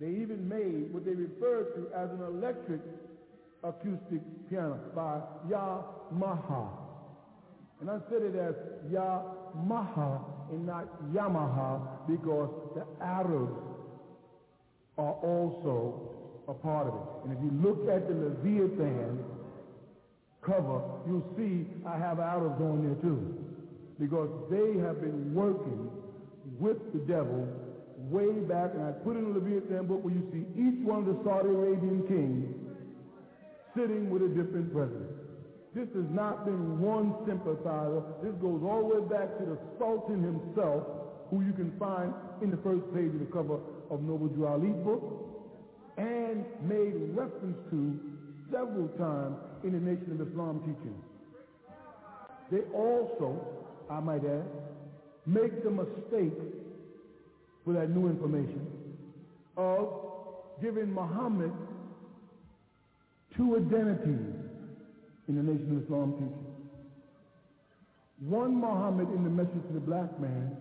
They even made what they referred to as an electric acoustic piano by Yamaha. And I said it as Yamaha and not Yamaha because the Arabs are also a part of it. And if you look at the Leviathan cover, you'll see I have Arabs on there too. Because they have been working with the devil way back, and I put in the Leviathan book where you see each one of the Saudi Arabian kings sitting with a different president. This has not been one sympathizer. This goes all the way back to the Sultan himself, who you can find in the first page of the cover of Noble Drew Ali's book, and made reference to several times in the Nation of Islam teachings. They also, I might add, make the mistake with that new information of giving Muhammad two identities in the Nation of Islam teaching. One Muhammad in the message to the black man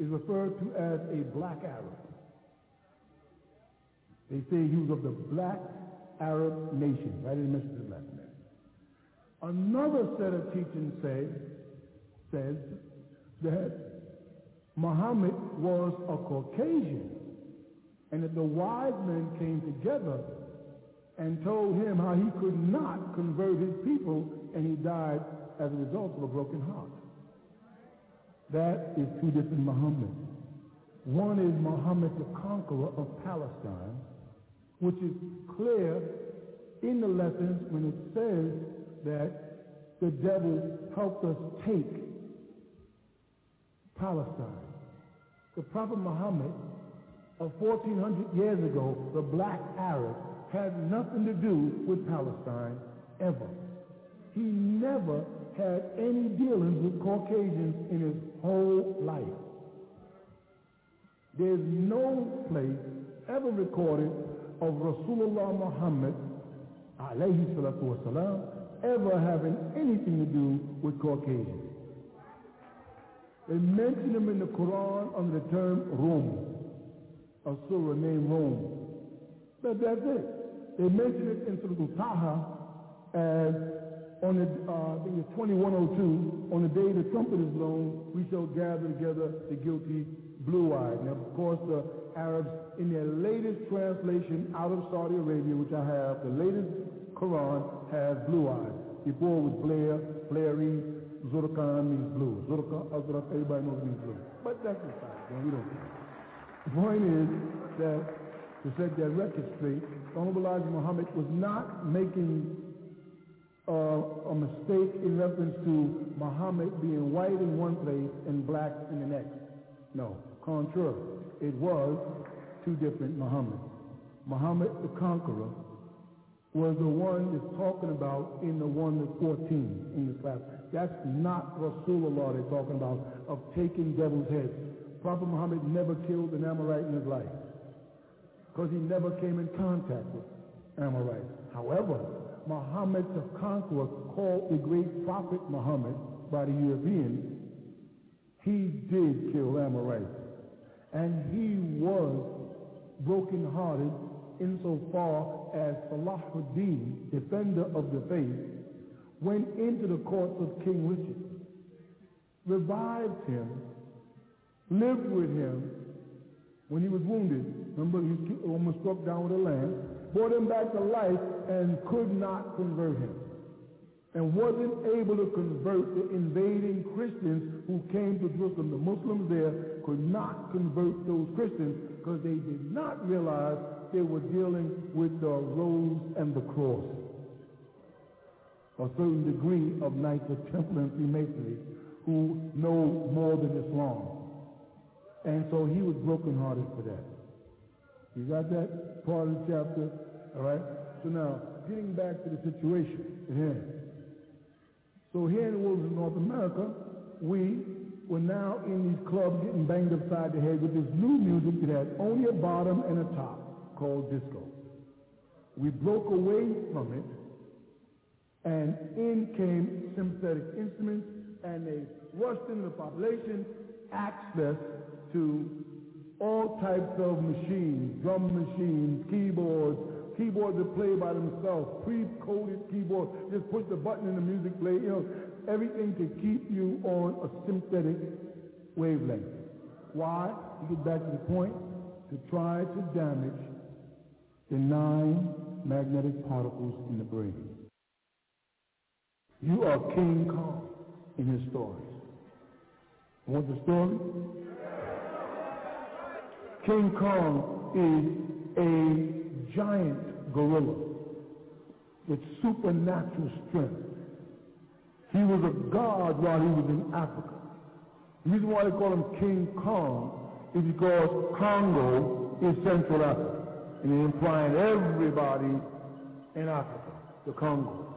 is referred to as a black Arab. They say he was of the black Arab nation, right in the message to the black man. Another set of teachings say, says that Muhammad was a Caucasian and that the wise men came together and told him how he could not convert his people and he died as a result of a broken heart. That is two different Muhammads. One is Muhammad the conqueror of Palestine, which is clear in the lessons when it says that the devil helped us take Palestine. The Prophet Muhammad of 1400 years ago, the black Arab, had nothing to do with Palestine ever. He never had any dealings with Caucasians in his whole life. There's no place ever recorded of Rasulullah Muhammad alayhi salatu wasalam, ever having anything to do with Caucasians. They mention him in the Quran under the term Rome, a surah named Rome. But that's it. They mention it in Surah Taha as on the, uh, I think it's 2102, on the day the trumpet is blown, we shall gather together the guilty blue-eyed. Now, of course, the Arabs, in their latest translation out of Saudi Arabia, which I have, the latest Quran has blue-eyed. Before it was Blair, Blairy, Zurkhan means blue. Zurkhan, Azrak, everybody knows means blue. But that's the fact. We don't care. The point is that to set that record straight, Honorable Elijah Muhammad was not making uh, a mistake in reference to Muhammad being white in one place and black in the next. No, contrary. It was two different Muhammads. Muhammad the Conqueror was the one that's talking about in the one that's 14 in the class. That's not Rasulullah they're talking about of taking devil's heads. Prophet Muhammad never killed an Amorite in his life because he never came in contact with Amorites. However, Muhammad the Conqueror, called the great prophet Muhammad by the Europeans, he did kill Amorites. And he was brokenhearted insofar as Salahuddin, defender of the faith, went into the courts of King Richard, revived him, lived with him when he was wounded. Remember, he almost struck down with a lance, brought him back to life, and could not convert him. And wasn't able to convert the invading Christians who came to Jerusalem. The Muslims there could not convert those Christians because they did not realize they were dealing with the rose and the cross. A certain degree of Knights of Templar and Freemasonry who know more than Islam. And so he was brokenhearted for that. You got that part of the chapter? All right? So now, getting back to the situation here. So here in the wilderness of North America, we were now in these clubs getting banged upside the head with this new music that had only a bottom and a top called disco. We broke away from it, and in came sympathetic instruments, and they rushed into the population, access to all types of machines, drum machines, keyboards, keyboards that play by themselves, pre-coded keyboards, just push the button and the music play, you know, everything to keep you on a sympathetic wavelength. Why? To get back to the point, to try to damage the nine magnetic particles in the brain. You are King Kong in his stories. Want the story? King Kong is a giant gorilla with supernatural strength. He was a god while he was in Africa. The reason why they call him King Kong is because Congo is Central Africa. And they're implying everybody in Africa, the Congo.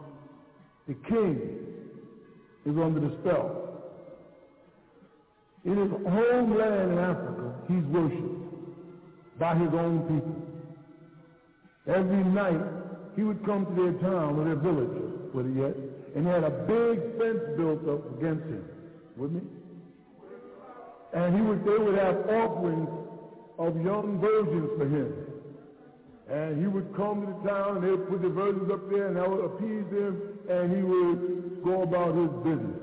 The king is under the spell. In his homeland in Africa, he's worshipped by his own people. Every night, he would come to their town or their village, with it yet, and had a big fence built up against him. With me? And he would, they would have offerings of young virgins for him. And he would come to the town, and they would put the virgins up there, and that would appease them, and he would go about his business.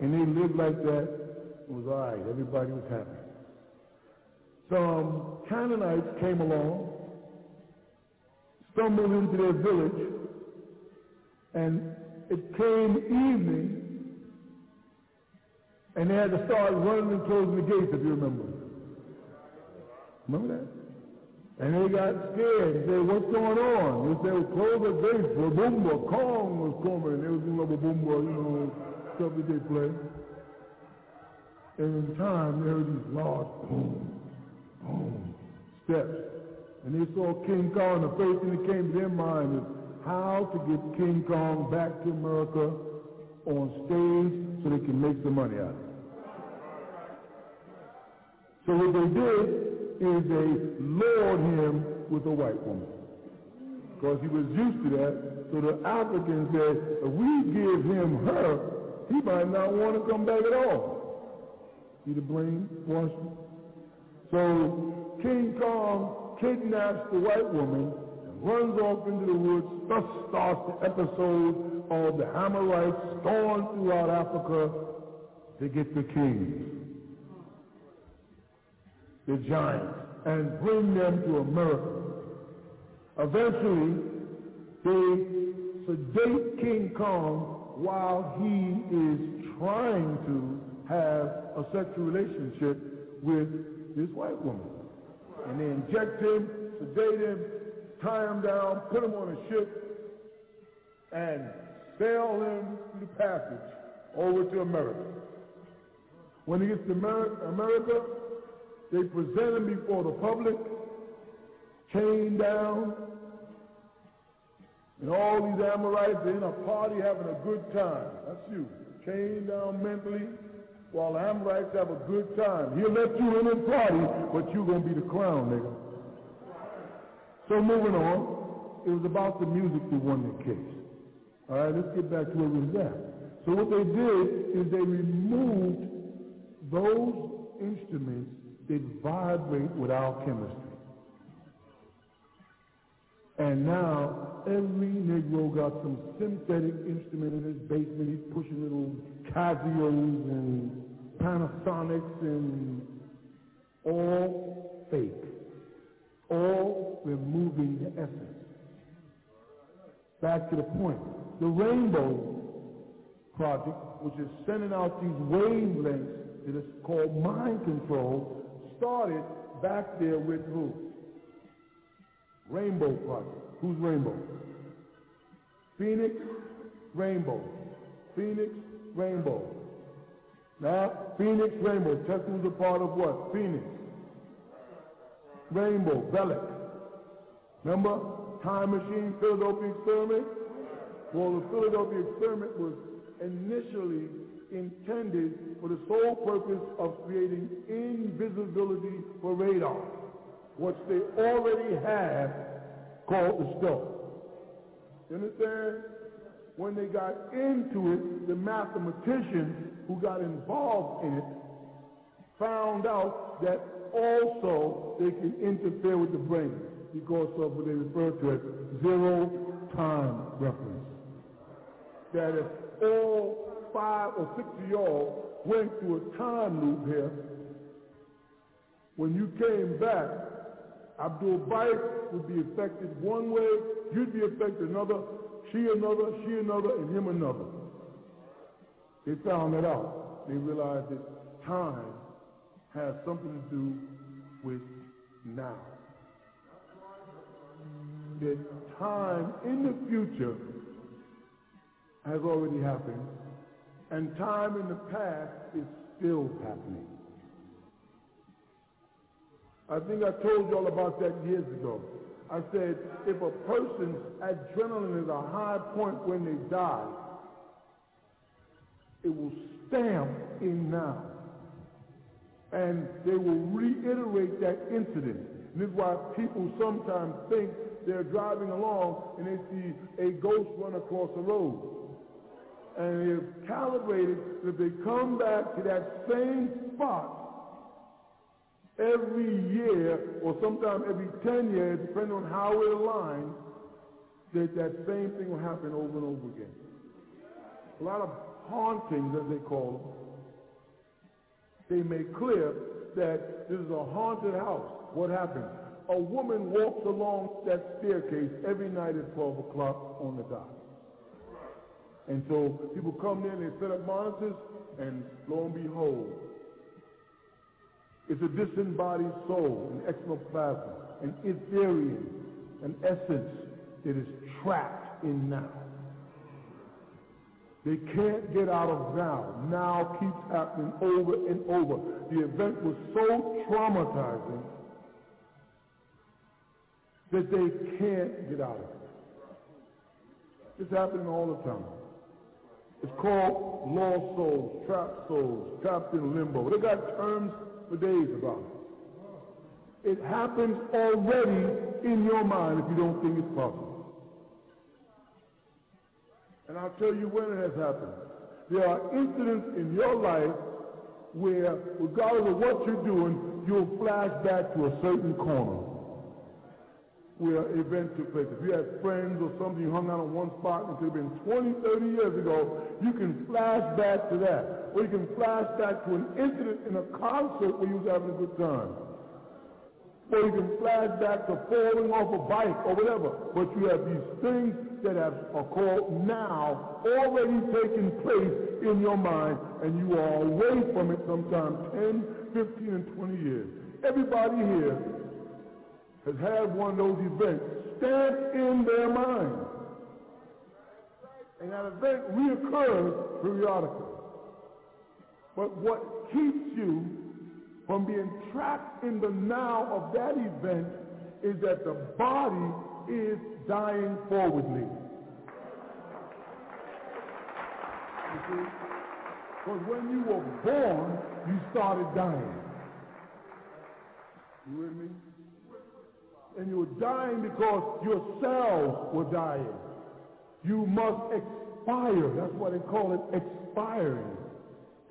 And they lived like that. It was all right. Everybody was happy. Some um, Canaanites came along, stumbled into their village, and it came evening, and they had to start running and closing the gates, if you remember. Remember that? And they got scared and said, what's going on? They said, well, close the gates. Babumba, Kong was coming. They was doing a Babumba, you know, stuff that they play. And in time, they heard these large boom, boom, steps. And they saw King Kong. The first thing that came to their mind is how to get King Kong back to America on stage so they can make some money out of it. So what they did is they lured him with a white woman. Because he was used to that. So the African said, if we give him her, he might not want to come back at all. See the blame, Washington? So King Kong kidnaps the white woman and runs off into the woods. Thus starts the episode of the Amorites storm throughout Africa to get the kings the giants, and bring them to America. Eventually, they sedate King Kong while he is trying to have a sexual relationship with this white woman. And they inject him, sedate him, tie him down, put him on a ship, and sail him through the passage over to America. When he gets to America, they present him before the public, chained down, and all these Amorites are in a party having a good time. That's you. Chained down mentally while the Amorites have a good time. He'll let you in his party, but you're going to be the clown, nigga. So moving on, it was about the music that won the case. All right, let's get back to where we was at. So what they did is they removed those instruments that vibrate with our chemistry. And now every Negro got some synthetic instrument in his basement. He's pushing little Casios and Panasonics and all fake. All removing the essence. Back to the point. The Rainbow Project, which is sending out these wavelengths that is called mind control, started back there with who? Rainbow Project. Who's Rainbow? Phoenix, Rainbow. Phoenix, Rainbow. Now, Phoenix, Rainbow. Test who's a part of what? Phoenix. Rainbow, Bellic. Remember? Time Machine, Philadelphia Experiment? Well, the Philadelphia Experiment was initially intended for the sole purpose of creating invisibility for radar, which they already have called the scope. You understand? When they got into it, the mathematicians who got involved in it found out that also they can interfere with the brain because of what they refer to as zero time reference. That if all five or six of y'all went through a time loop here. When you came back, Abdul Bayt would be affected one way, you'd be affected another, she another, she another, and him another. They found that out. They realized that time has something to do with now. That time in the future has already happened and time in the past is still happening. I think I told you all about that years ago. I said, if a person's adrenaline is a high point when they die, it will stamp in now. And they will reiterate that incident. This is why people sometimes think they're driving along and they see a ghost run across the road and they've calibrated that they come back to that same spot every year or sometimes every 10 years, depending on how it aligns, that that same thing will happen over and over again. A lot of hauntings, as they call them, they make clear that this is a haunted house. What happens? A woman walks along that staircase every night at 12 o'clock on the dot. And so people come in, they set up monitors, and lo and behold, It's a disembodied soul, an exoplasm, an etherian, an essence that is trapped in now. They can't get out of now. Now keeps happening over and over. The event was so traumatizing that they can't get out of it. It's happening all the time. It's called lost souls, trapped souls, trapped in limbo. They got terms for days about it. It happens already in your mind if you don't think it's possible. And I'll tell you when it has happened. There are incidents in your life where, regardless of what you're doing, you'll flash back to a certain corner where an event took place. If you had friends or something you hung out in one spot it could have been 20, 30 years ago, you can flash back to that. Or you can flash back to an incident in a concert where you was having a good time. Or you can flash back to falling off a bike or whatever. But you have these things that have, are called now already taking place in your mind and you are away from it sometimes 10, 15, and 20 years. Everybody here has had one of those events stamped in their mind. And that event reoccurs periodically. But what keeps you from being trapped in the now of that event is that the body is dying forwardly. Because when you were born, you started dying. You with me? And you're dying because your cells were dying. You must expire. That's why they call it expiring.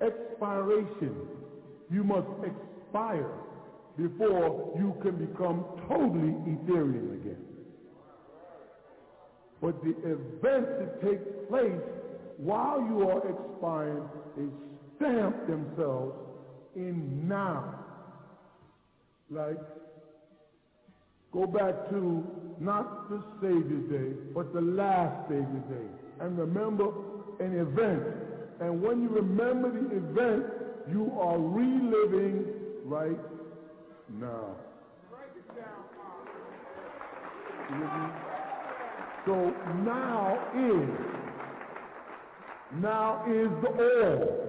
Expiration. You must expire before you can become totally Ethereal again. But the events that take place while you are expiring, they stamp themselves in now. Like Go back to not the Savior's day, but the last Savior's day. And remember an event. And when you remember the event, you are reliving right now. So now is, now is the all.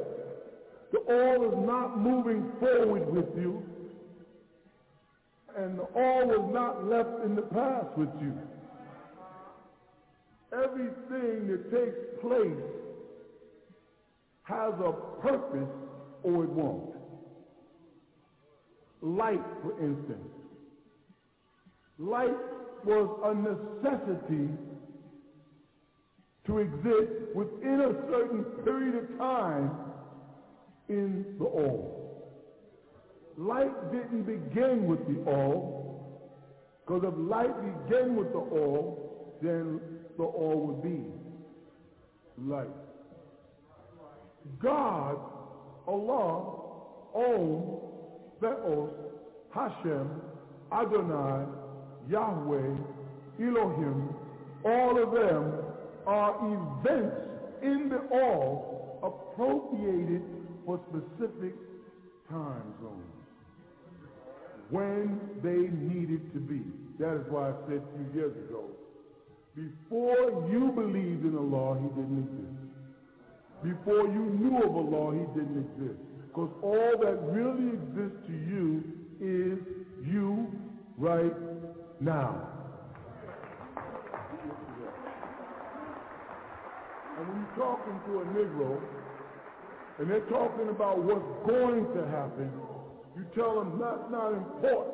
The all is not moving forward with you and all was not left in the past with you. Everything that takes place has a purpose or it won't. Light, for instance. Light was a necessity to exist within a certain period of time in the all light didn't begin with the all, because if light began with the all, then the all would be light. God, Allah, Om, Theos, Hashem, Adonai, Yahweh, Elohim, all of them are events in the all appropriated for specific time zones when they needed to be. That is why I said a few years ago, before you believed in Allah, he didn't exist. Before you knew of a law, he didn't exist. Because all that really exists to you is you right now. And when you're talking to a Negro, and they're talking about what's going to happen, you tell them that's not important.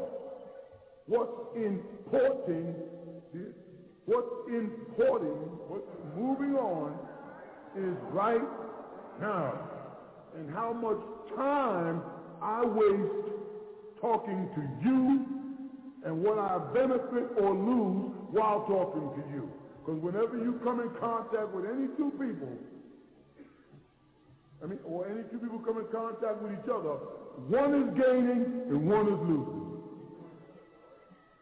What's important, is what's important, what's moving on is right now. And how much time I waste talking to you and what I benefit or lose while talking to you. Because whenever you come in contact with any two people, I mean, or any two people come in contact with each other, one is gaining and one is losing.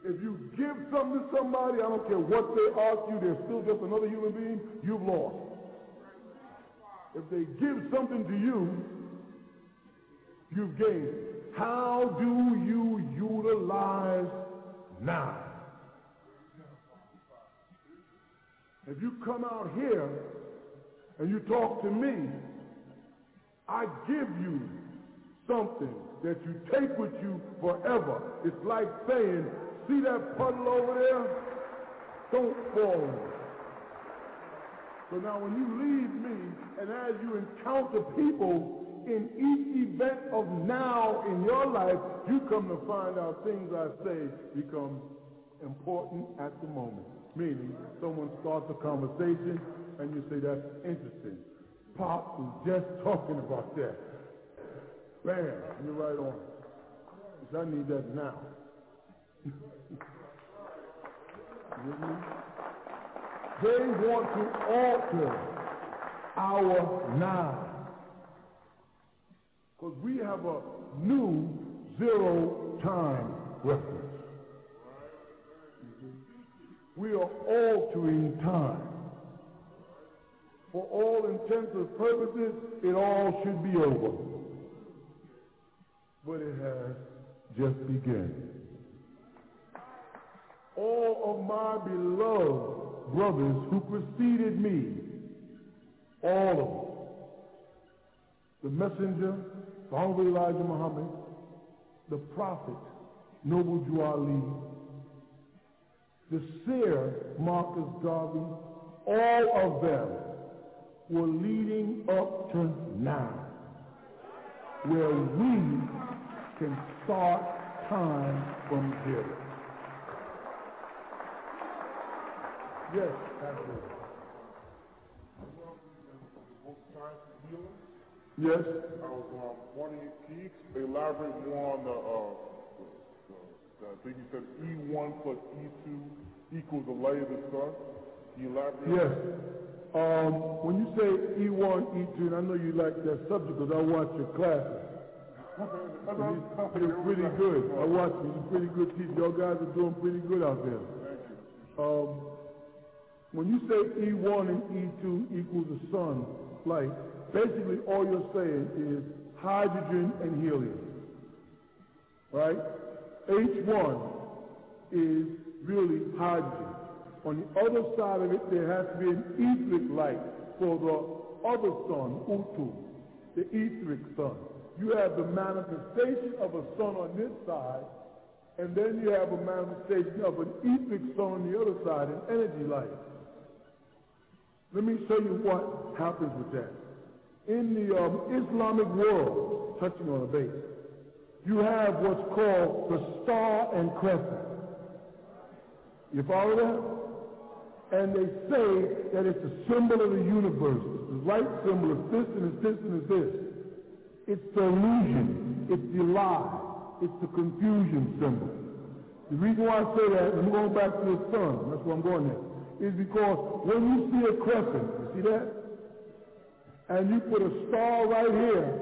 If you give something to somebody, I don't care what they ask you, they're still just another human being, you've lost. If they give something to you, you've gained. how do you utilize now? If you come out here and you talk to me, I give you something that you take with you forever. It's like saying, see that puddle over there? Don't fall in it. So now when you leave me and as you encounter people in each event of now in your life, you come to find out things I say become important at the moment. Meaning, someone starts a conversation and you say, that's interesting. Pop was just talking about that. Bam, you're right on. Because I need that now. they want to alter our now. Because we have a new zero time reference. We are altering time. For all intents and purposes, it all should be over. But it has just begun. All of my beloved brothers who preceded me, all of them, the messenger, the Honorable Elijah Muhammad, the prophet, Noble Drew Ali, the seer, Marcus Garvey, all of them were leading up to now, where we can start time from zero. Yes, absolutely. Yes. I was um, wondering, can you elaborate more on the, uh, the, the, I think you said E1 plus E2 equals the light of the sun? Can you elaborate? Yes. Um, when you say E1, E2, and I know you like that subject because I watch your classes. It's pretty good. I watched you. You're pretty good teacher. Y'all guys are doing pretty good out there. Um, when you say E1 and E2 equals the sun light, basically all you're saying is hydrogen and helium. Right? H1 is really hydrogen. On the other side of it, there has to be an etheric light for the other sun, Utu, the etheric sun. You have the manifestation of a sun on this side, and then you have a manifestation of an etheric sun on the other side, an energy light. Let me show you what happens with that in the um, Islamic world, touching on a base, you have what's called the star and crescent. You follow that? And they say that it's a symbol of the universe. The light symbol is this and it's this and it's this. It's the illusion. It's the lie. It's the confusion symbol. The reason why I say that, and I'm going back to the sun, that's where I'm going there, is because when you see a crescent, you see that? and you put a star right here,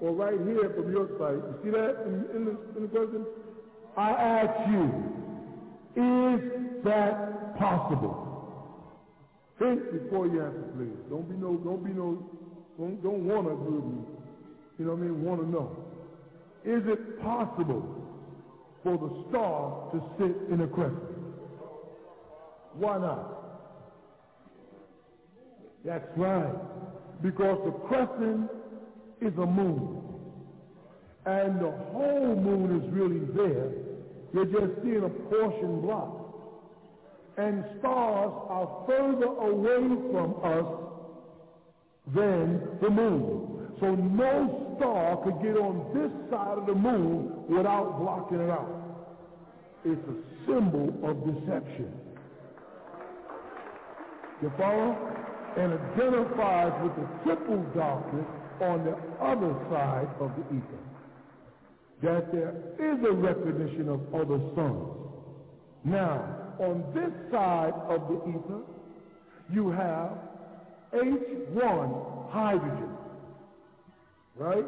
or right here from your side. You see that in, in, the, in the question? I ask you, is that possible? Think before you answer, please. Don't be no, don't be no, don't, don't want to with me. You know what I mean? Want to know. Is it possible for the star to sit in a crescent? Why not? That's right because the crescent is a moon. And the whole moon is really there. You're just seeing a portion block. And stars are further away from us than the moon. So no star could get on this side of the moon without blocking it out. It's a symbol of deception. You follow? and identifies with the triple darkness on the other side of the ether. That there is a recognition of other suns. Now, on this side of the ether, you have H1 hydrogen. Right?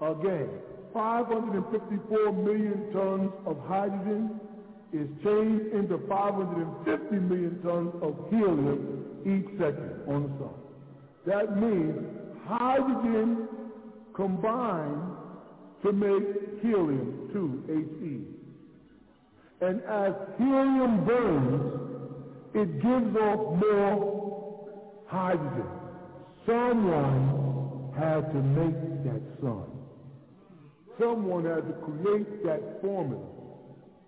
Again, 554 million tons of hydrogen is changed into 550 million tons of helium each second on the sun. That means hydrogen combined to make helium-2, He. And as helium burns, it gives off more hydrogen. Someone had to make that sun. Someone had to create that formula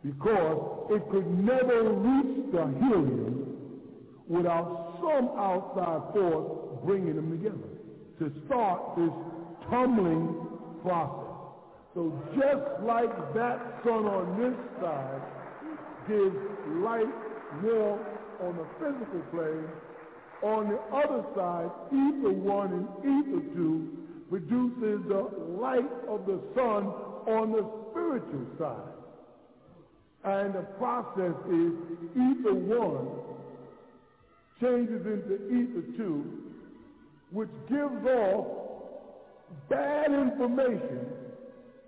because it could never reach the helium without some outside force bringing them together to start this tumbling process. So just like that sun on this side gives light warmth on the physical plane, on the other side, ether one and ether two produces the light of the sun on the spiritual side. And the process is ether one changes into ether two, which gives off bad information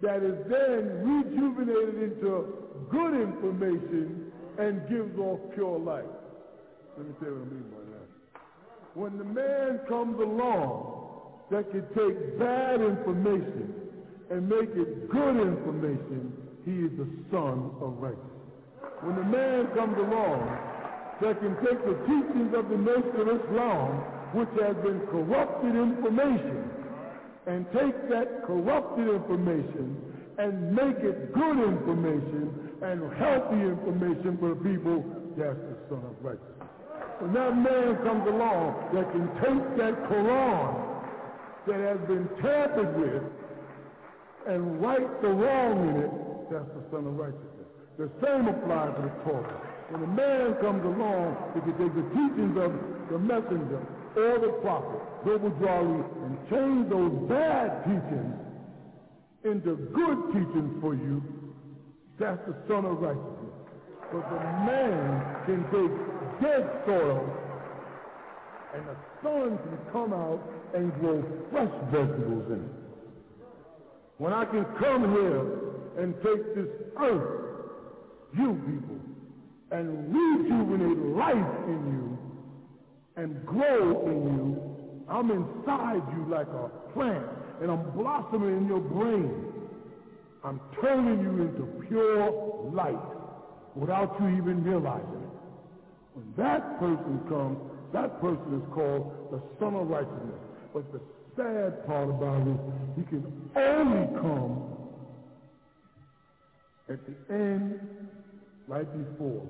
that is then rejuvenated into good information and gives off pure light. Let me tell you what I mean by that. When the man comes along that can take bad information and make it good information, he is the son of righteousness. When the man comes along that can take the teachings of the Nation of Islam, which has been corrupted information, and take that corrupted information and make it good information and healthy information for the people, that's the son of righteousness. When that man comes along that can take that Quran that has been tampered with and right the wrong in it, that's the son of righteousness. The same applies to the Torah. When a man comes along, he can take the teachings of the messenger or the prophet, Bible Jolly, and change those bad teachings into good teachings for you, that's the son of righteousness. But the man can take dead soil and the sun can come out and grow fresh vegetables in it. When I can come here and take this earth, you people, and rejuvenate life in you and grow in you, I'm inside you like a plant and I'm blossoming in your brain. I'm turning you into pure light without you even realizing it. When that person comes, that person is called the Son of Righteousness. But the sad part about it, he can only come at the end, right before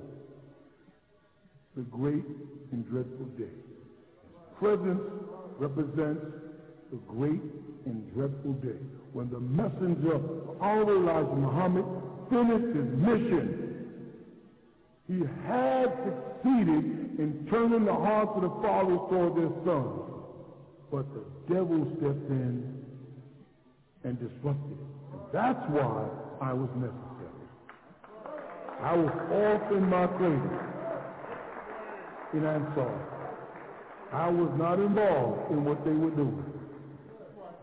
the great and dreadful day. Presence represents the great and dreadful day when the messenger of Elijah Muhammad finished his mission. He had succeeded in turning the hearts of the fathers toward their sons. But the devil stepped in and disrupted it. And that's why I was necessary. I was off in my cradle in Ansar. I was not involved in what they were doing.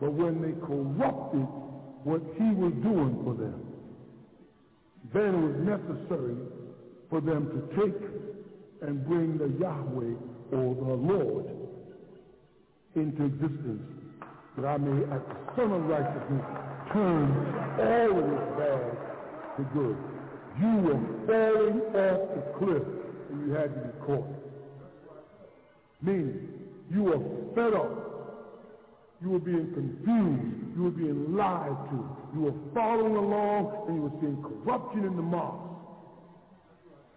But when they corrupted what he was doing for them, then it was necessary for them to take and bring the Yahweh or the Lord into existence, that I may, as the Son of Righteousness, turn all of this bad to good. You were falling off the cliff and you had to be caught. Meaning, you were fed up. You were being confused. You were being lied to. You were following along and you were seeing corruption in the mosque.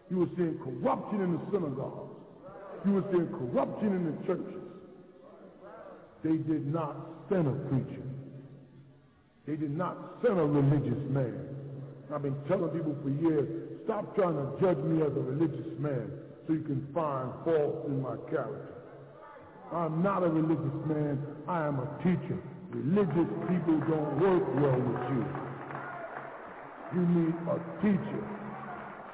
You were seeing corruption in the synagogues. You were seeing corruption in the churches. They did not send a preacher. They did not send a religious man. I've been telling people for years, stop trying to judge me as a religious man so you can find faults in my character. I'm not a religious man. I am a teacher. Religious people don't work well with you. You need a teacher.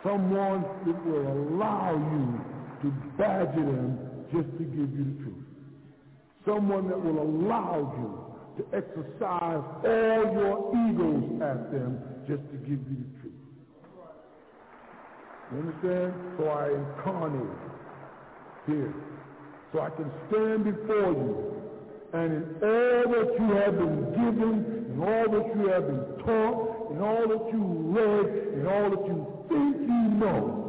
Someone that will allow you to badger them just to give you the truth. Someone that will allow you to exercise all your egos at them just to give you the truth. You understand? So I incarnate here. So I can stand before you. And in all that you have been given, and all that you have been taught and all that you read and all that you think you know,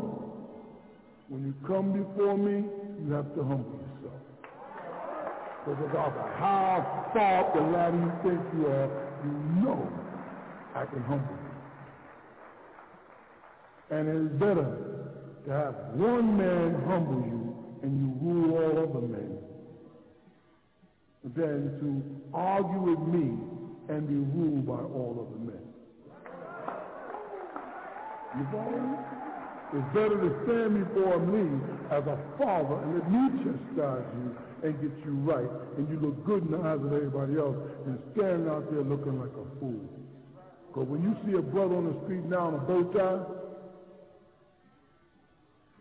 when you come before me, you have to humble yourself. Because of how far the ladder you think you are, you know I can humble you. And it is better to have one man humble you and you rule all other men than to argue with me and be ruled by all other men. You follow me? It's better to stand before me as a father and let me chastise you and get you right, and you look good in the eyes of everybody else, than standing out there looking like a fool. Because when you see a brother on the street now in a bow tie,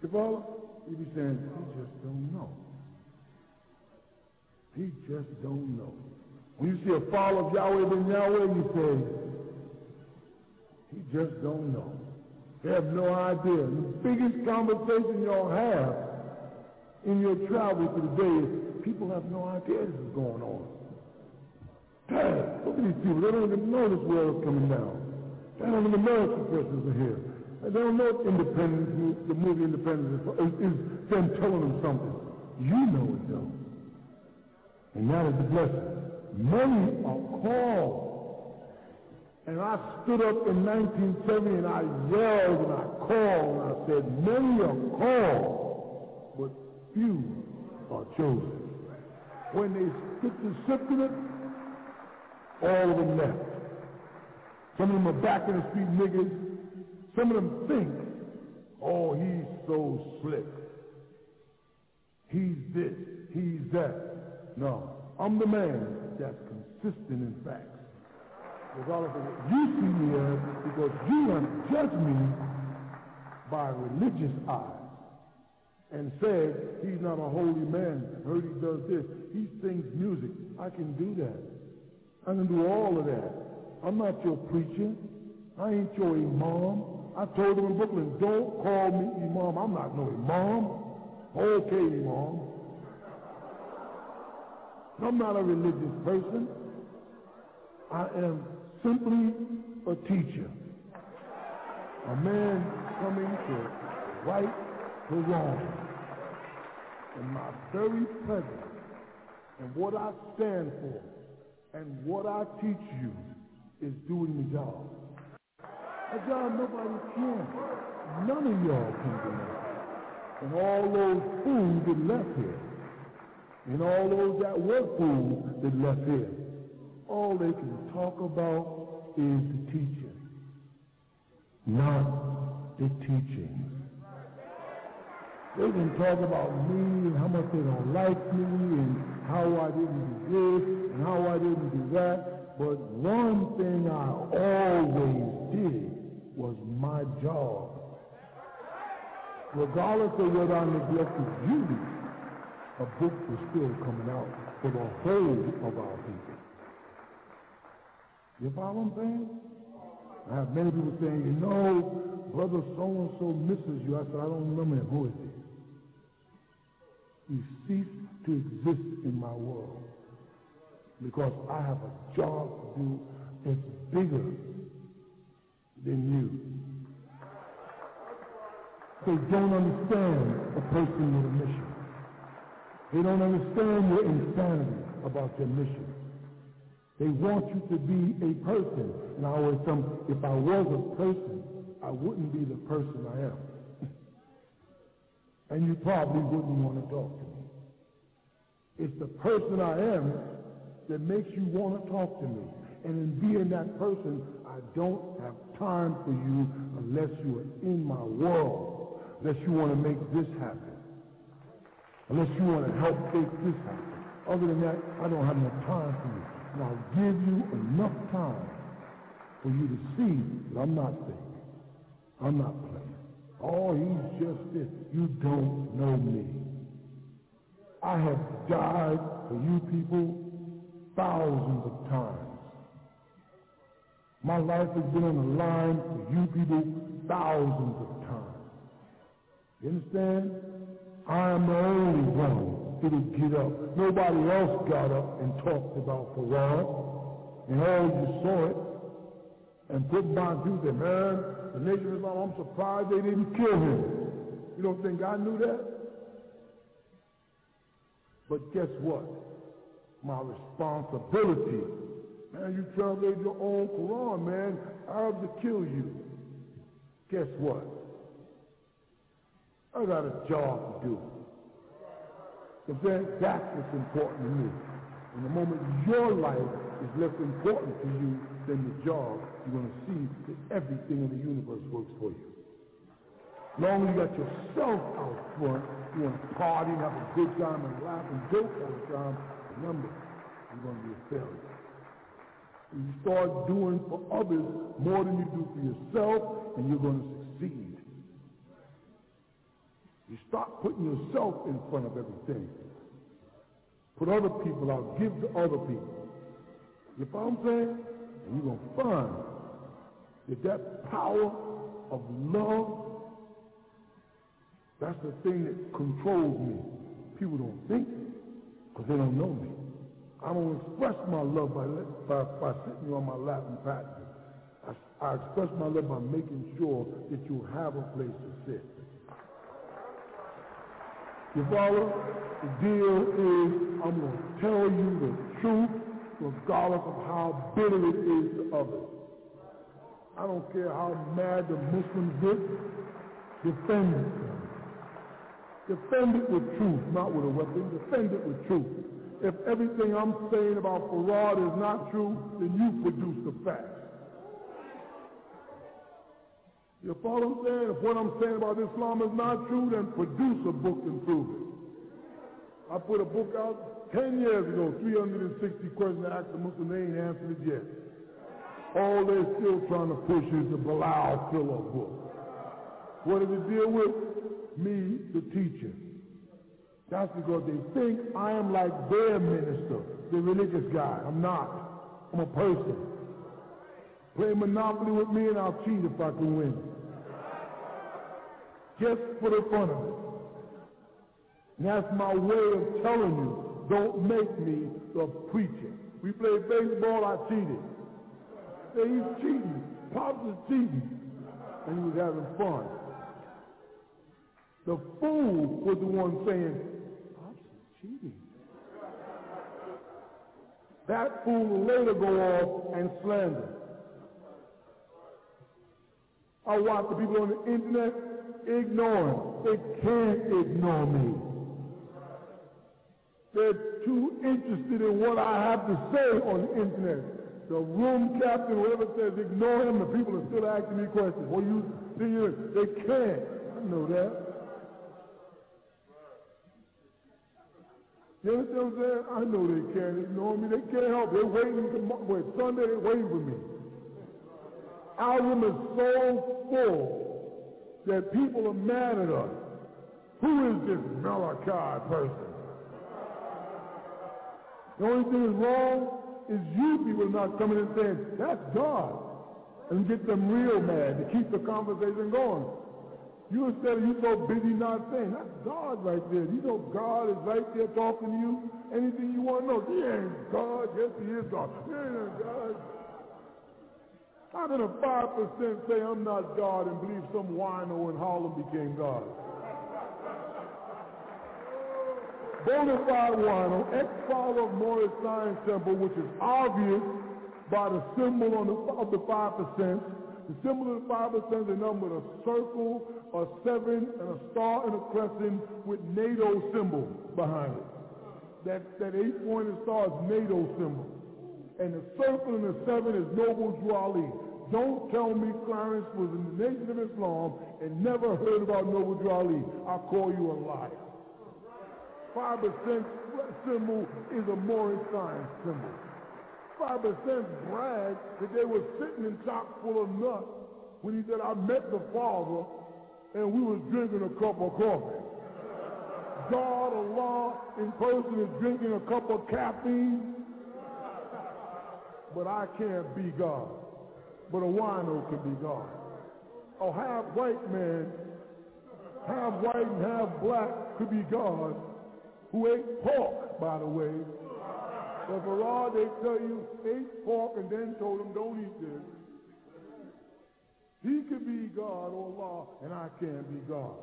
you follow? You be saying, he just don't know. He just don't know. When you see a follower of Yahweh ben Yahweh, you say, he just don't know. They have no idea. The biggest conversation y'all have in your travels today is people have no idea this is going on. Dad, look at these people. They don't even know this world is coming down. They don't even know suppressors are here. They don't know independence, the movie Independence is, is them telling them something. You know it though. And that is the blessing. Many are called. And I stood up in 1970 and I yelled and I called and I said, many are called, but few are chosen. When they stick to sifting it, all of them left. Some of them are back in the street niggas. Some of them think, oh, he's so slick. He's this, he's that. No, I'm the man that's consistent in facts. all of what you see me as, because you want to judge me by religious eyes and said he's not a holy man. Heard he does this. He sings music. I can do that. I can do all of that. I'm not your preacher. I ain't your imam. I told him in Brooklyn, don't call me imam. I'm not no imam. Okay, imam. I'm not a religious person. I am simply a teacher. A man coming to right the wrong. And my very presence and what I stand for and what I teach you is doing the job. A job nobody can. None of y'all can do that. And all those fools that left here, and all those that were fools that left here, all they can talk about is the teaching, not the teaching. They can talk about me and how much they don't like me and how I didn't do this and how I didn't do that. But one thing I always did was my job. Regardless of whether I neglected duty, a book was still coming out for the whole of our people. You follow what I'm saying? I have many people saying, you know, brother so-and-so misses you. I said, I don't remember. Who is he? He ceased to exist in my world because I have a job to do that's bigger than you. They don't understand a person with a mission. They don't understand your insanity about your mission. They want you to be a person. And I always tell them, if I was a person, I wouldn't be the person I am. and you probably wouldn't want to talk to me. It's the person I am that makes you want to talk to me. And in being that person, I don't have time for you unless you are in my world, unless you want to make this happen, unless you want to help make this happen. Other than that, I don't have enough time for you. And I'll give you enough time for you to see that I'm not fake. I'm not playing. Oh, he's just this. You don't know me. I have died for you people thousands of times. My life has been on the line for you people thousands of times. You understand? I am the only one that'll get up. Nobody else got up and talked about Quran. and all you saw it, and put my people there, man, the Nation of Islam, I'm surprised they didn't kill him. You don't think I knew that? But guess what? My responsibility. Man, you translate your own Quran, man. Arabs will kill you. Guess what? I got a job to do. If then that's what's important to me. And the moment your life is less important to you than the job, you're going to see that everything in the universe works for you. Long as you got yourself out front, you want to party and have a good time and laugh and joke all the time, remember, you're going to be a failure. And you start doing for others more than you do for yourself, and you're going to. You start putting yourself in front of everything. Put other people out. Give to other people. You follow what I'm saying? And you're going to find that that power of love, that's the thing that controls me. People don't think because they don't know me. I don't express my love by, by, by sitting you on my lap and patting you. I, I express my love by making sure that you have a place to sit. You follow? The deal is I'm going to tell you the truth regardless of how bitter it is to others. I don't care how mad the Muslims get. Defend it. Defend it with truth, not with a weapon. Defend it with truth. If everything I'm saying about Farad is not true, then you produce the facts. You follow what I'm saying? If what I'm saying about Islam is not true, then produce a book and prove it. I put a book out 10 years ago, 360 questions I asked the Muslim, they ain't answered it yet. All they're still trying to push is the Bilal Philip book. What does it deal with? Me, the teacher. That's because they think I am like their minister, the religious guy. I'm not. I'm a person. Play Monopoly with me and I'll cheat if I can win. Just for the fun of it. And that's my way of telling you, don't make me the preacher. We played baseball, I cheated. Say he's cheating. Pops is cheating. And he was having fun. The fool was the one saying, Pops is cheating. That fool will later go off and slander. I watch the people on the internet ignoring. They can't ignore me. They're too interested in what I have to say on the internet. The room captain, whatever says, ignore him. The people are still asking me questions. What you see They can't. I know that. You understand what I'm saying? I know they can't ignore me. They can't help. They're waiting to wait. Sunday, they're waiting for me. Our room is so full that people are mad at us. Who is this Malachi person? The only thing is wrong is you people not coming and saying, that's God. And get them real mad to keep the conversation going. You instead of you so busy not saying, that's God right there. You know God is right there talking to you. Anything you want to know. He ain't God. Yes, he is God. He ain't God. How can a 5% say I'm not God and believe some wino in Harlem became God? Bonafide wino, ex-father of Moorish Science Temple, which is obvious by the symbol on the, of the 5%. The symbol of the 5% is a number of circle, a seven, and a star and a crescent with NATO symbol behind it. That, that eight-pointed star is NATO symbol. And the circle and the seven is Noble Drew Ali. Don't tell me Clarence was in the Nation of Islam and never heard about Noble Drew Ali. I'll call you a liar. 5% symbol is a Moorish science symbol. 5% bragged that they were sitting in chock full of nuts when he said, I met the father and we was drinking a cup of coffee. God, Allah in person is drinking a cup of caffeine. But I can't be God. But a wino can be God. A half white man, half white and half black could be God, who ate pork, by the way, But for all they tell you ate pork and then told him, don't eat this. He could be God or Allah, and I can't be God.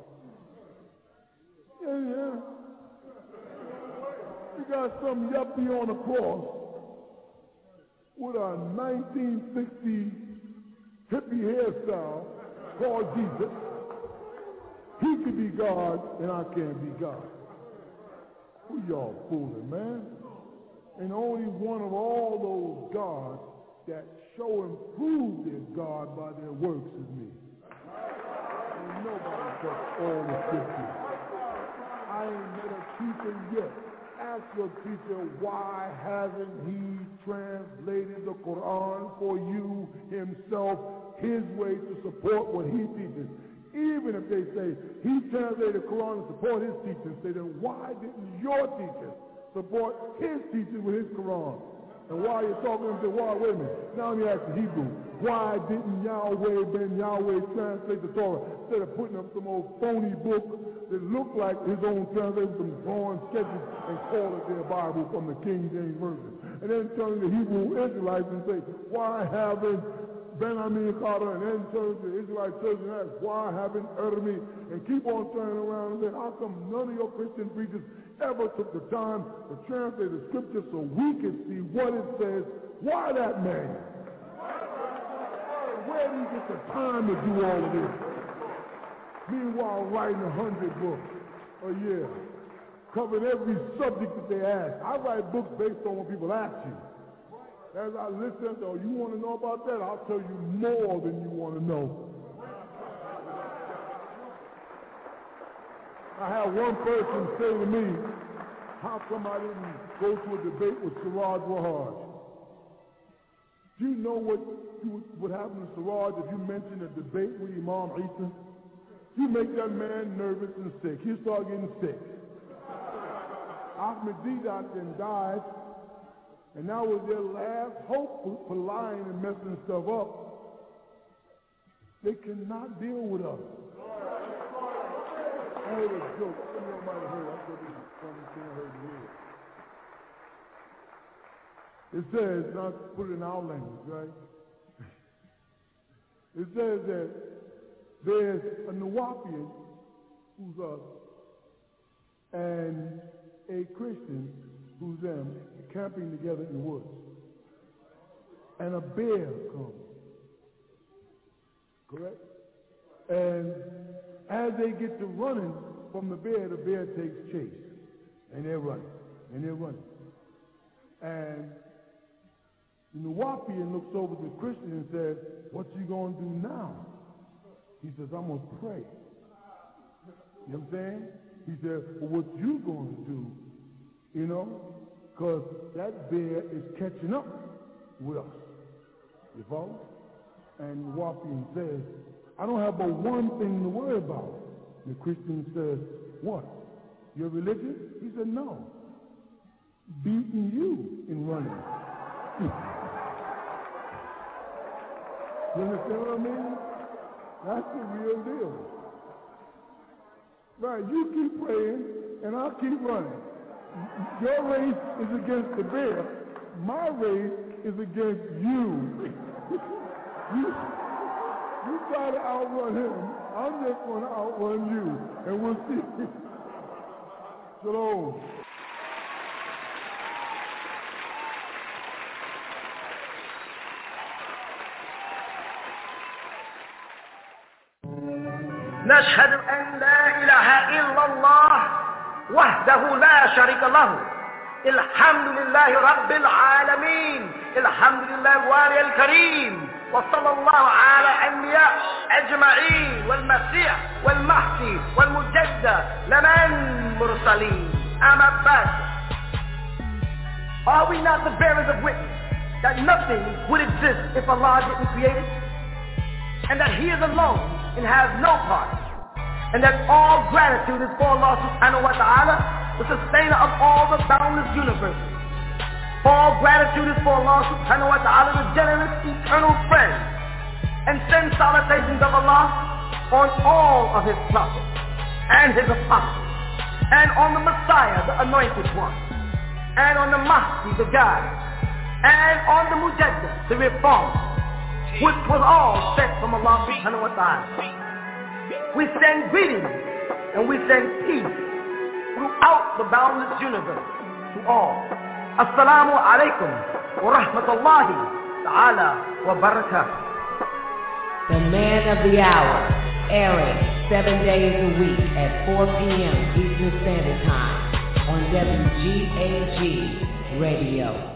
Yeah, yeah. You got some yuppie on the cross with a 1960 hippie hairstyle called Jesus. He could be God, and I can't be God. Who y'all fooling, man? And only one of all those gods that show and prove their God by their works is me. Ain't nobody touched all the scriptures. I ain't met a teacher yet. Ask your teacher, why hasn't he translated the Quran for you himself, his way to support what he teaches? Even if they say he translated the Quran to support his teaching, say then why didn't your teacher support his teaching with his Quran? And while you're talking to him, why, wait a minute. Now let me ask the Hebrew. Why didn't Yahweh ben Yahweh translate the Torah instead of putting up some old phony book that looked like his own translation, some drawing sketches, and call it their Bible from the King James Version? And then turn the Hebrew Israelites and say, why haven't Benjamin Carter and then turn the Israelite church and ask, why haven't Ermi? And keep on turning around and say, how come none of your Christian preachers ever took the time to translate the scripture so we can see what it says. Why that man? Where do you get the time to do all of this? Meanwhile, writing a hundred books a year, covering every subject that they ask. I write books based on what people ask you. As I listen, oh, you want to know about that? I'll tell you more than you want to know. I had one person say to me, how come I didn't go to a debate with Siraj Wahaj? Do you know what would happen to Siraj if you mentioned a debate with Imam Isa? You make that man nervous and sick. He'll start getting sick. Ahmed Deedat then died, and that was their last hope for lying and messing stuff up. They cannot deal with us. Might have heard. I thought was thing I heard. It says, not put in our language, right? It says that there's a Nuwaubian who's us and a Christian who's them camping together in the woods. And a bear comes. Correct? And as they get to running from the bear, the bear takes chase. And they're running. And they're running. And the Nuwaubian looks over to Christian and says, what you going to do now? He says, I'm going to pray. You know what I'm saying? He said, well, what you going to do? You know? Because that bear is catching up with us. You follow? And Wapian says, I don't have but one thing to worry about. The Christian says, what? Your religion? He said, no. Beating you in running. you understand what I mean? That's the real deal. Right, you keep praying, and I'll keep running. Your race is against the bear. My race is against you. you you try to outrun him. I'm just going to outrun you. And we'll see. Shalom. نشهد أن لا إله إلا الله وحده لا شريك له الحمد لله رب العالمين الحمد لله الوالي الكريم وصلى الله على أنبياء أجمعين والمسيح والمهدي والمجدد لمن مرسلين أما بعد Are we not the bearers of witness that nothing would exist if Allah didn't create it? And that He is alone and has no part. And that all gratitude is for Allah subhanahu wa ta'ala, the sustainer of all the boundless universes. All gratitude is for Allah subhanahu wa ta'ala, the generous, eternal friend. And send salutations of Allah on all of his prophets and his apostles and on the Messiah, the anointed one. and on the Mahdi, the guide, and on the Mujaddid, the reformer, which was all sent from Allah subhanahu wa ta'ala. We send greetings and we send peace throughout the boundless universe to all. Assalamu alaikum wa rahmatullahi ta'ala wa barakatuh. The Man of the Hour, airing seven days a week at 4 p.m. Eastern Standard Time on WGAG Radio.